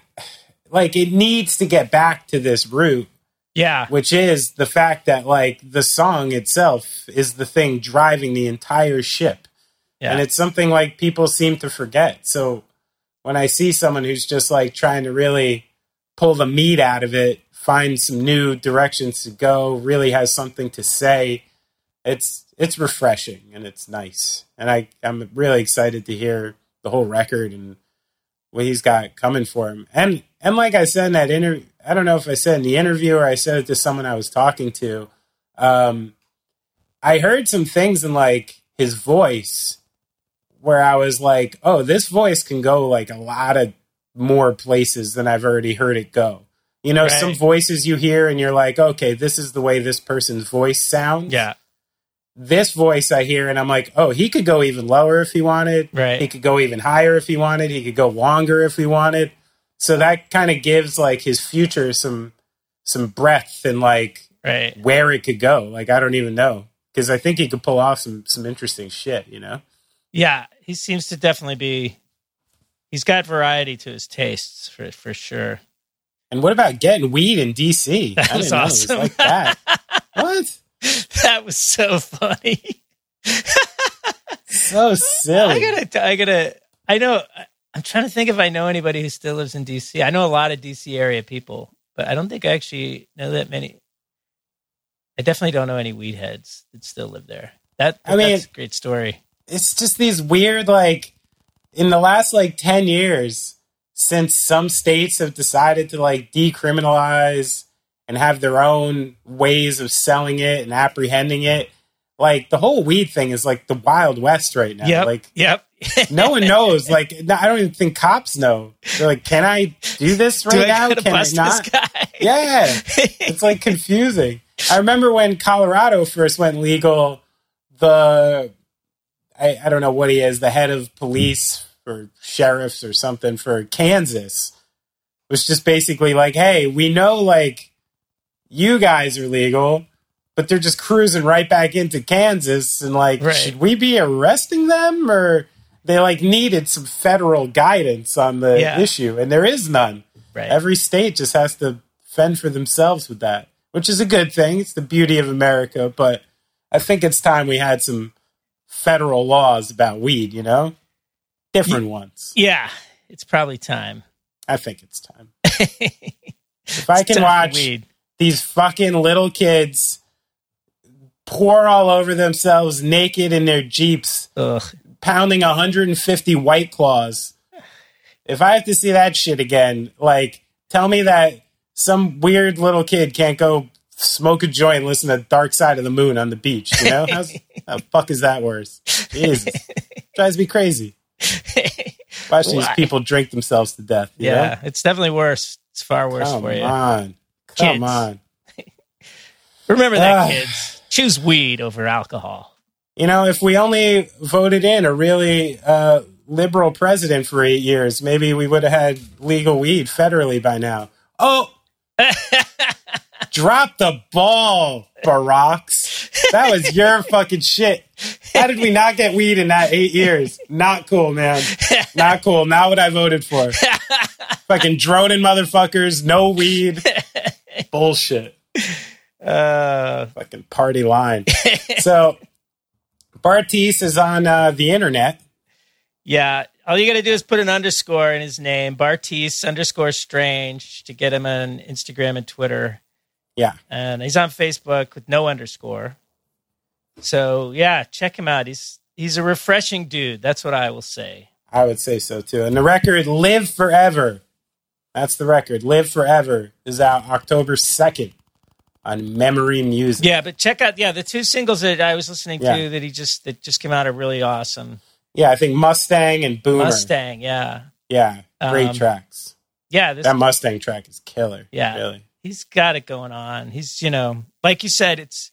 like it needs to get back to this root Yeah. which is the fact that like the song itself is the thing driving the entire ship Yeah. and it's something like people seem to forget so when i see someone who's just like trying to really pull the meat out of it find some new directions to go really has something to say it's it's refreshing and it's nice. And i i'm really excited to hear the whole record and what he's got coming for him. And and like i said in that interview i don't know if i said in the interview or i said it to someone i was talking to um i heard some things in like his voice where i was like oh this voice can go like a lot of more places than i've already heard it go. You know some voices you hear and you're like okay this is the way this person's voice sounds. Yeah. This voice I hear, and I'm like, oh, he could go even lower if he wanted. Right. He could go even higher if he wanted. He could go longer if he wanted. So that kind of gives like his future some some breadth and like Right. where it could go. Like I don't even know because I think he could pull off some some interesting shit. You know. Yeah. He seems to definitely be. He's got variety to his tastes for for sure. And what about getting weed in D.C.? That was didn't know it awesome. like that. what? That was so funny. so silly. I gotta, I gotta, I know. I'm trying to think if I know anybody who still lives in DC. I know a lot of DC area people, but I don't think I actually know that many. I definitely don't know any weed heads that still live there. That I mean- that's a great story. it's just these weird like in the last like 10 years since some states have decided to like decriminalize and have their own ways of selling it and apprehending it like the whole weed thing is like the wild west right now Yep. like yep. no one knows like i don't even think cops know they're like can i do this right Do now can i not this guy? yeah it's like confusing. I remember when Colorado first went legal, the I, I don't know what he is, the head of police or sheriffs or something for Kansas was just basically like, hey, we know like you guys are legal, but they're just cruising right back into Kansas and like Right. should we be arresting them or they like needed some federal guidance on the Yeah. issue and there is none. Right. Every state just has to fend for themselves with that, which is a good thing. It's the beauty of America, but I think it's time we had some federal laws about weed, you know? Different ones. yeah, it's probably time. I think it's time. if I It's can watch weed. These fucking little kids pour all over themselves naked in their Jeeps, Ugh. pounding 150 white claws. If I have to see that shit again, like, tell me that some weird little kid can't go smoke a joint and listen to Dark Side of the Moon on the beach. You know? How's, how the fuck is that worse? Jesus. Drives me crazy. Watching these people drink themselves to death. You Yeah, know? it's definitely worse. It's far worse Come for you. on. Come on. Remember that, Ah. kids. Choose weed over alcohol. You know, if we only voted in a really uh, liberal president for eight years, maybe we would have had legal weed federally by now. Oh, drop the ball, Baracks. That was your fucking shit. How did we not get weed in that eight years? Not cool, man. Not cool. Not what I voted for. fucking droning motherfuckers, no weed. Bullshit Uh, fucking party line. so Bartees is on uh, the internet. yeah, all you got to do is put an underscore in his name, Bartees underscore Strange, to get him on Instagram and Twitter. Yeah. and he's on Facebook with no underscore. So yeah, check him out. He's he's a refreshing dude. That's what I will say. I would say so too. And the record Live Forever. That's the record. Live Forever is out October 2nd on Memory Music. Yeah, but check out yeah the two singles that I was listening Yeah. to that he just that just came out are really awesome. Yeah, I think Mustang and Boomer. Mustang, yeah, Yeah, great Um, tracks. yeah. This That Mustang track is killer. Yeah. Really. he's got it going on. He's, you know, like you said, it's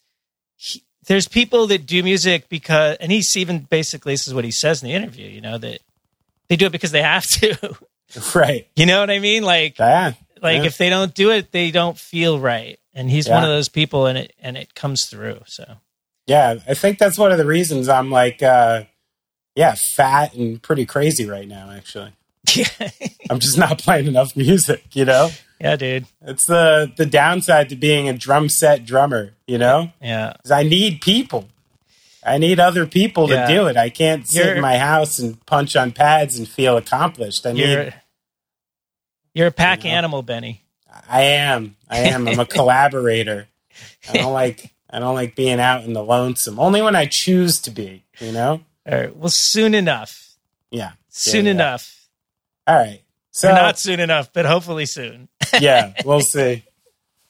he, there's people that do music because, and he's even basically this is what he says in the interview. You know that they do it because they have to. Right. you know what I mean? Like, Yeah. like yeah. if they don't do it, they don't feel right. And he's one of those people, and it and it comes through. So Yeah, I think that's one of the reasons I'm like, uh, yeah, fat and pretty crazy right now, actually. I'm just not playing enough music, you know? yeah, dude, It's the the downside to being a drum set drummer, you know? yeah, I need people. I need other people to do it. I can't sit You're- in my house and punch on pads and feel accomplished. I you're need you're a pack You know? animal, Benny. I am. I am. I'm a collaborator. I don't like I don't like being out in the lonesome. Only when I choose to be, you know? All right, well, soon enough, Yeah. soon yeah. enough. All right. So Or not soon enough, but hopefully soon. yeah, we'll see.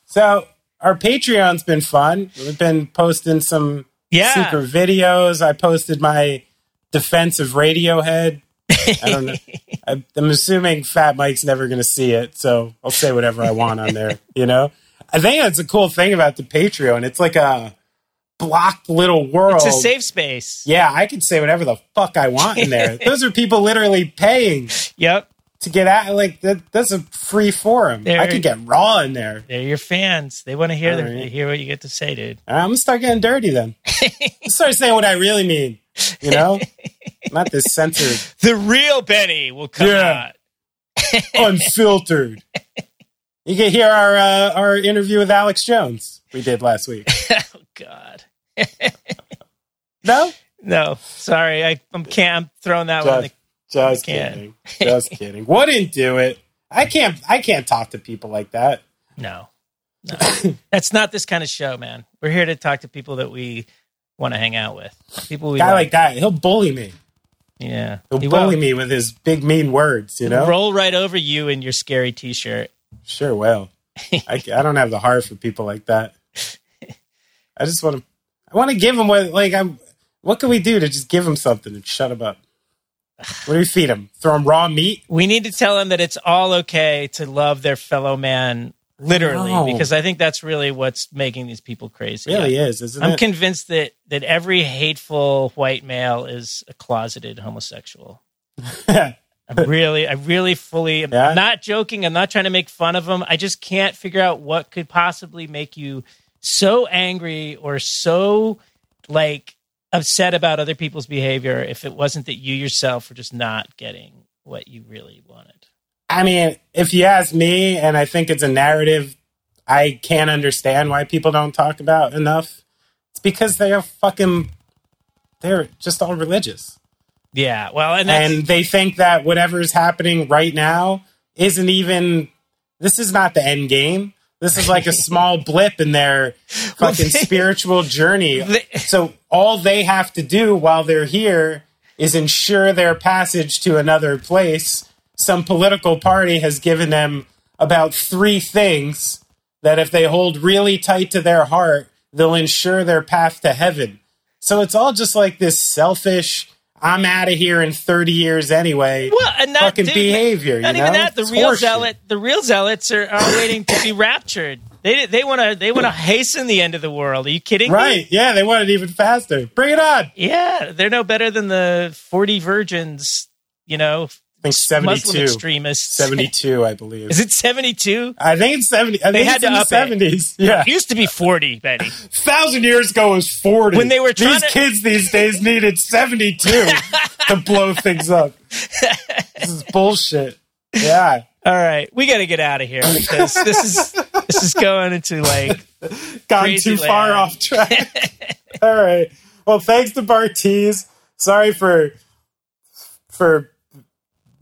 So our Patreon's been fun. We've been posting some Yeah. secret videos. I posted my defense of Radiohead. I don't know. I, I'm assuming Fat Mike's never going to see it, so I'll say whatever I want on there. You know, I think that's a cool thing about the Patreon. It's like a blocked little world. It's a safe space. yeah, I can say whatever the fuck I want in there. Those are people literally paying Yep. To get out. Like that, that's a free forum. I could get raw in there. They're your fans. They want to hear All the, right. hear what you get to say, dude. I'm gonna start getting dirty then. start saying what I really mean. You know, not this censored, The real Benny will come Yeah. out. unfiltered. You can hear our uh, our interview with Alex Jones we did last week. Oh God. No, No, sorry, I, I'm can't. I'm throwing that one. Just, just kidding. Just kidding. Wouldn't do it. I can't. I can't talk to people like that. No, no, that's not this kind of show, man. We're here to talk to people that we want to hang out with. People we guy like. like that, he'll bully me. yeah, He'll He bully will. me with his big mean words. You know. roll right over you in your scary T-shirt. Sure will. I, I don't have the heart for people like that. I just want to. I want to give him what like I'm. What can we do to just give him something and shut him up? What do we feed them? Throw them raw meat? We need to tell them that it's all okay to love their fellow man, literally, No. because I think that's really what's making these people crazy. It really is, isn't I'm it? convinced that that every hateful white male is a closeted homosexual. I'm really, I really fully, I'm Yeah? not joking. I'm not trying to make fun of them. I just can't figure out what could possibly make you so angry or so like upset about other people's behavior if it wasn't that you yourself were just not getting what you really wanted. I mean, if you ask me, and I think it's a narrative I can't understand why people don't talk about enough. It's because they are fucking. They're just all religious. Yeah, well, and and they think that whatever is happening right now isn't even this is not the end game this is like a small blip in their Well, fucking they- spiritual journey. they- so all they have to do while they're here is ensure their passage to another place. Some political party has given them about three things that if they hold really tight to their heart they'll ensure their path to heaven. So it's all just like this selfish i'm out of here in 30 years anyway well, and not, fucking dude, behavior. Not you even that. The It's real horseshit. zealot, the real zealots are, are waiting to be raptured. They they want to they want to hasten the end of the world. Are you kidding? me? Right. Yeah, they want it even faster. Bring it on. Yeah, they're no better than the forty virgins. You know, I think Muslim 72. extremists. 72, I believe. Is it seventy two? I think it's 70. I They think had to the up it. 70s. Yeah. It used to be forty, Betty. thousand years ago it was 40. When they were trying These to- kids these days needed 72 to blow things up. This is bullshit. Yeah. All right, we got to get out of here because this is this is going into like Gone too far off track. All right. Well, thanks to Bartees. Sorry for for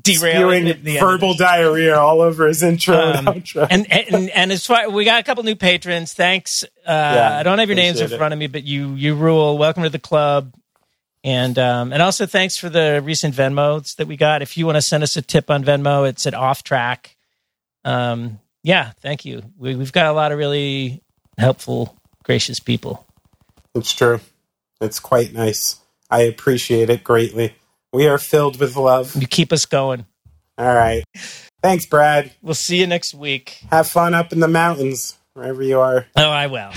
derailing spewing the, the verbal this. diarrhea all over his intro Um, and outro. and and and as far we got a couple new patrons. Thanks. Uh, I don't have your names in appreciate it. front of me, but you you rule. Welcome to the club. And um, and also thanks for the recent Venmos that we got. If you want to send us a tip on Venmo, it's at off track. Um, yeah, thank you. We, we've got a lot of really helpful, gracious people. It's true. It's quite nice. I appreciate it greatly. We are filled with love. You keep us going. All right. Thanks, Brad. We'll see you next week. Have fun up in the mountains, wherever you are. Oh, I will.